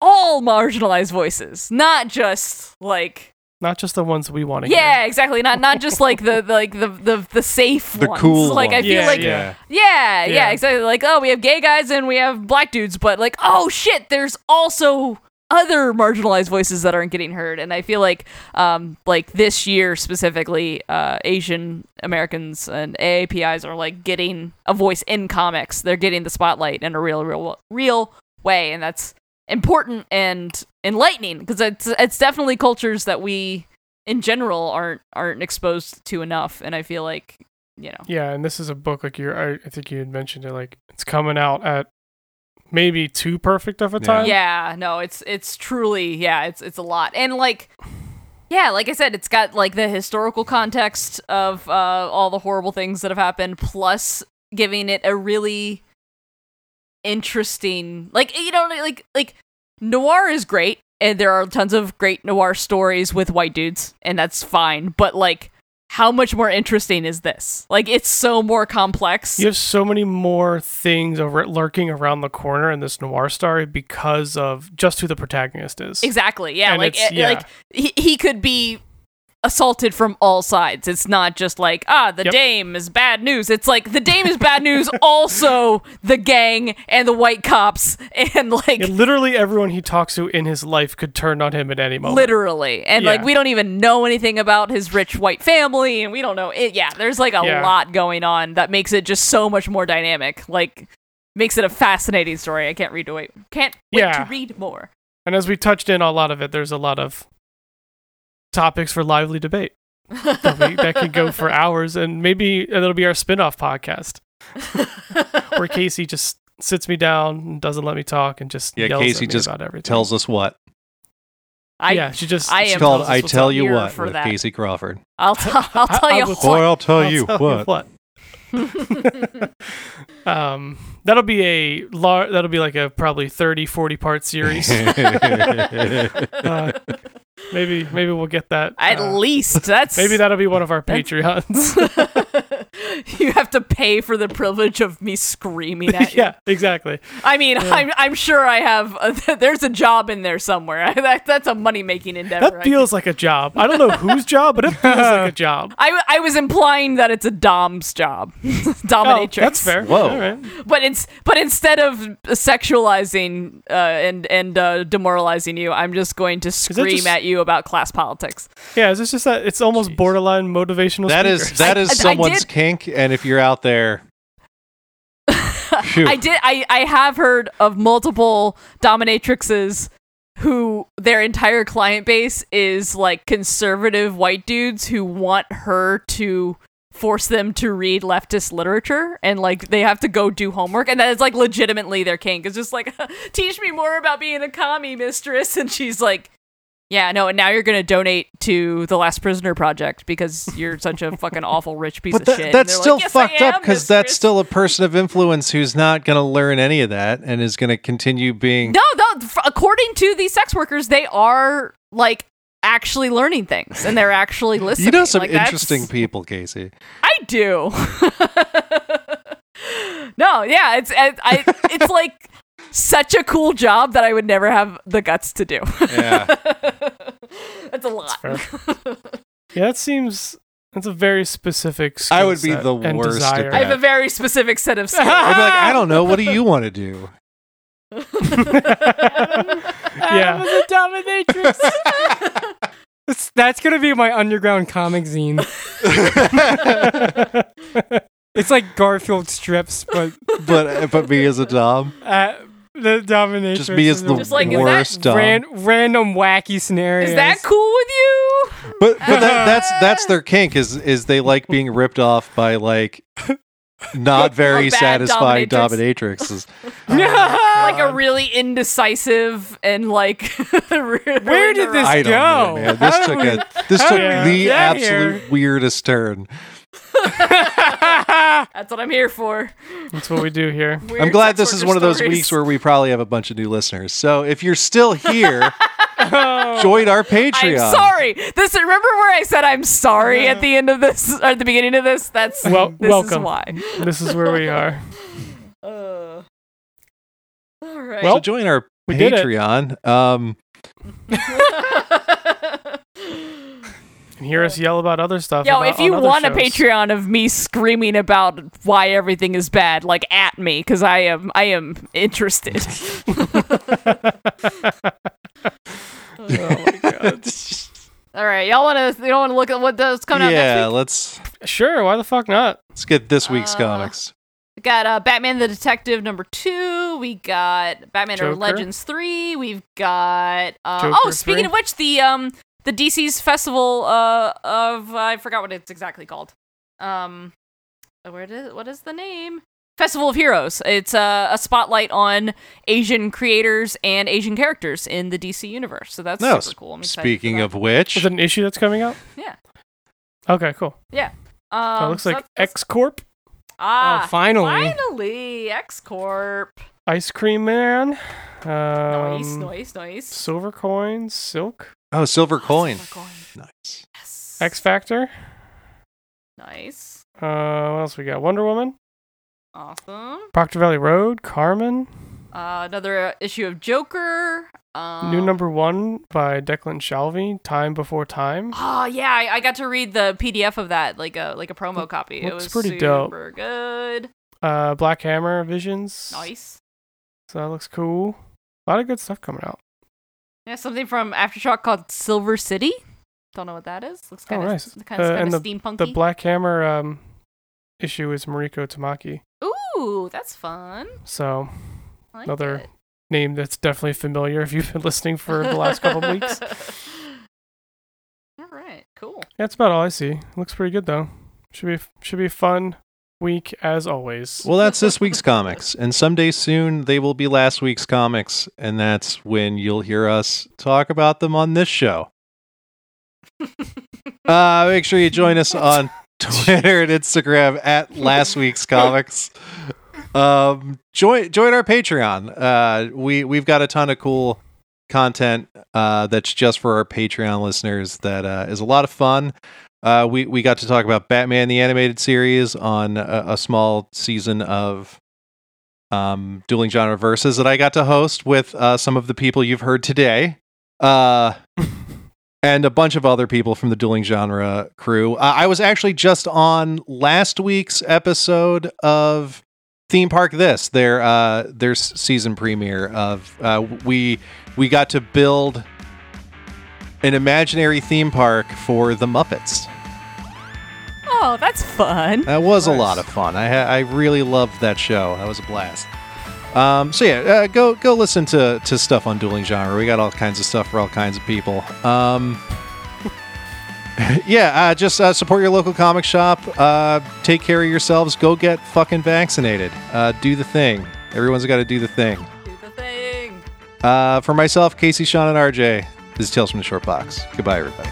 all marginalized voices, not just like Not just the ones we want to yeah, exactly, not not just like the, the like the the the safe The ones. cool like I feel Yeah, like yeah. yeah, yeah, Yeah. exactly. Like, oh, we have gay guys and we have black dudes, but like, oh shit, there's also other marginalized voices that aren't getting heard. And I feel like, um, like this year specifically, uh, Asian Americans and AAPIs are like getting a voice in comics. They're getting the spotlight in a real, real, real way, and that's important and enlightening because it's it's definitely cultures that we in general aren't aren't exposed to enough and I feel like you know Yeah, and this is a book like you're. I, I think you had mentioned it. Like it's coming out at maybe too perfect of a Yeah. time. yeah no it's it's truly yeah it's it's a lot and like yeah like i said it's got like the historical context of uh all the horrible things that have happened plus giving it a really interesting like you know like like noir is great and there are tons of great noir stories with white dudes and that's fine but like how much more interesting is this like it's so more complex You have so many more things over lurking around the corner in this noir story because of just who the protagonist is. Exactly. Yeah. And like, it- yeah. like he, he could be assaulted from all sides. It's not just like, ah, the Yep. dame is bad news. It's like the dame is bad news, also the gang and the white cops and like Yeah, literally everyone he talks to in his life could turn on him at any moment. literally. And like we don't even know anything about his rich white family and we don't know it. Yeah, there's like a Yeah. lot going on that makes it just so much more dynamic. Like makes it a fascinating story. I can't read to wait. Can't wait Yeah. to read more. And as we touched in a lot of it, there's a lot of topics for lively debate that, we, that could go for hours, and maybe it'll be our spin-off podcast where Casey just sits me down and doesn't let me talk and just Yeah, yells Casey at me just about everything. Tells us what. I yeah, she just I It's am called I Tell. You What for with that. Casey Crawford. I'll, t- I'll tell I you will- what. Boy, I'll tell I'll you tell what. what. um, that'll be a lar- that'll be like a probably 30, 40 part series. uh, maybe maybe we'll get that. At uh, least that's maybe that'll be one of our That's- Patreons. you have to pay for the privilege of me screaming at you. yeah, exactly. I mean, I'm I'm sure I have. A, there's a job in there somewhere. that, that's a money making endeavor. That feels like a job. I don't know whose job, but it feels like a job. I, I was implying that it's a dom's job, dominatrix. Oh, that's fair. Whoa. All right. But it's but instead of sexualizing uh, and and uh, demoralizing you, I'm just going to scream just- at you about class politics. Yeah, it's just that it's almost Jeez. borderline motivational. That is speakers. is I- I someone's did- and if you're out there, I did. I I have heard of multiple dominatrixes who their entire client base is like conservative white dudes who want her to force them to read leftist literature and like they have to go do homework and that is like legitimately their kink it's just like teach me more about being a commie mistress and she's like yeah no and now you're gonna donate to the last prisoner project because you're such a fucking awful rich piece but of that, shit that's still like, "Yes, fucked up because that's still a person of influence who's not going to learn any of that and is going to continue being. No, no. According to these sex workers, they are like actually learning things and they're actually listening. you know some Like, that's- interesting people, Casey. I do. no, yeah, it's I, I, it's like such a cool job that I would never have the guts to do. Yeah. That's a lot. fair. Yeah, that seems that's a very specific. I would be set the and worst at desire. I have a very specific set of skills. I'd be like, I don't know. What do you want to do? Yeah. was a dominatrix. That's- That's gonna be my underground comic zine. It's like Garfield strips, but but but me as a dom, uh, the dominatrix. just me as is the Just like, is that worst uh, ran- random wacky scenarios. Is that cool with you? But but that, that's that's their kink is is they like being ripped off by like not very A satisfying dominatrix. dominatrixes. Oh like a really indecisive and like Where did this I don't know, go? man. This took did a this took did the absolute here? weirdest turn. That's what I'm here for. That's what we do here. I'm glad this is one of those stories. weeks where we probably have a bunch of new listeners. So if you're still here, Oh. join our I'm Patreon. sorry. This remember where I said I'm sorry at the end of this or at the beginning of this? That's Well, this welcome. is why. This is where we are. Uh, all right. So Well, join our we did it. Patreon. Um, And hear us yell about other stuff. Yo, about- if you on other want a. Patreon of me screaming about why everything is bad, like at me, because I am I am interested. Oh my god. All right, y'all want to you don't want to look at what does coming out yeah, next week? let's Sure, why the fuck not? let's get this week's Uh, comics. got uh, Batman the Detective number two. We got Batman Joker. or Legends three. We've got uh, oh, speaking 3. of which, the um the DC's festival uh of I forgot what it's exactly called. Um, where did what is the name? Festival of Heroes. It's uh, a spotlight on Asian creators and Asian characters in the DC universe. So that's No, super cool. I'm Speaking of which, Is it an issue that's coming out? Yeah. Okay, cool. Yeah. Um, So it looks so like X Corp, ah, oh, finally. finally X Corp. Ice Cream Man, Nice, um, nice, nice. Silver Coins, Silk, oh, silver coin. Silver coin. Nice. Yes. X Factor. Nice. Uh, what else we got? Wonder Woman, Awesome. Proctor Valley Road, Carmen, Uh, another uh, issue of Joker. Um, new number one by Declan Shalvey, Time Before Time. Oh yeah, I, I got to read the PDF of that, like a like a promo copy. it looks was pretty dope. super good. Uh, Black Hammer Visions. Nice. So that looks cool. A lot of good stuff coming out. Yeah, something from Aftershock called Silver City. Don't know what that is. Looks Oh, kind of nice. kind of, Uh, and steampunky. The Black Hammer um, issue is Mariko Tamaki. Ooh, that's fun. So like Another it. name that's definitely familiar if you've been listening for the last couple of weeks. All right, cool. That's about all I see. Looks pretty good though. Should be should be fun week as always. Well, that's this week's comics, and someday soon they will be last week's comics, and that's when you'll hear us talk about them on this show. Uh, make sure you join us on Twitter and Instagram at last week's comics. Um, join join our Patreon. Uh, we we've got a ton of cool content uh, that's just for our Patreon listeners. That uh, is a lot of fun. Uh, we we got to talk about Batman the animated series on a, a small season of um, dueling genre verses that I got to host with uh, some of the people you've heard today. Uh, and a bunch of other people from the dueling genre crew. Uh, I was actually just on last week's episode of Theme Park This, their uh, their season premiere of uh, we we got to build an imaginary theme park for the Muppets. Oh, that's fun. That was a lot of fun. I ha- I really loved that show. That was a blast. Um, so yeah, uh, go go listen to to stuff on dueling genre. We got all kinds of stuff for all kinds of people. Um, yeah, uh, just uh, support your local comic shop. Uh, take care of yourselves. Go get fucking vaccinated. Uh, do the thing. Everyone's got to do the thing. Do the thing. Uh, for myself, Casey, Sean, and RJ, this is Tales from the Short Box. Goodbye, everybody.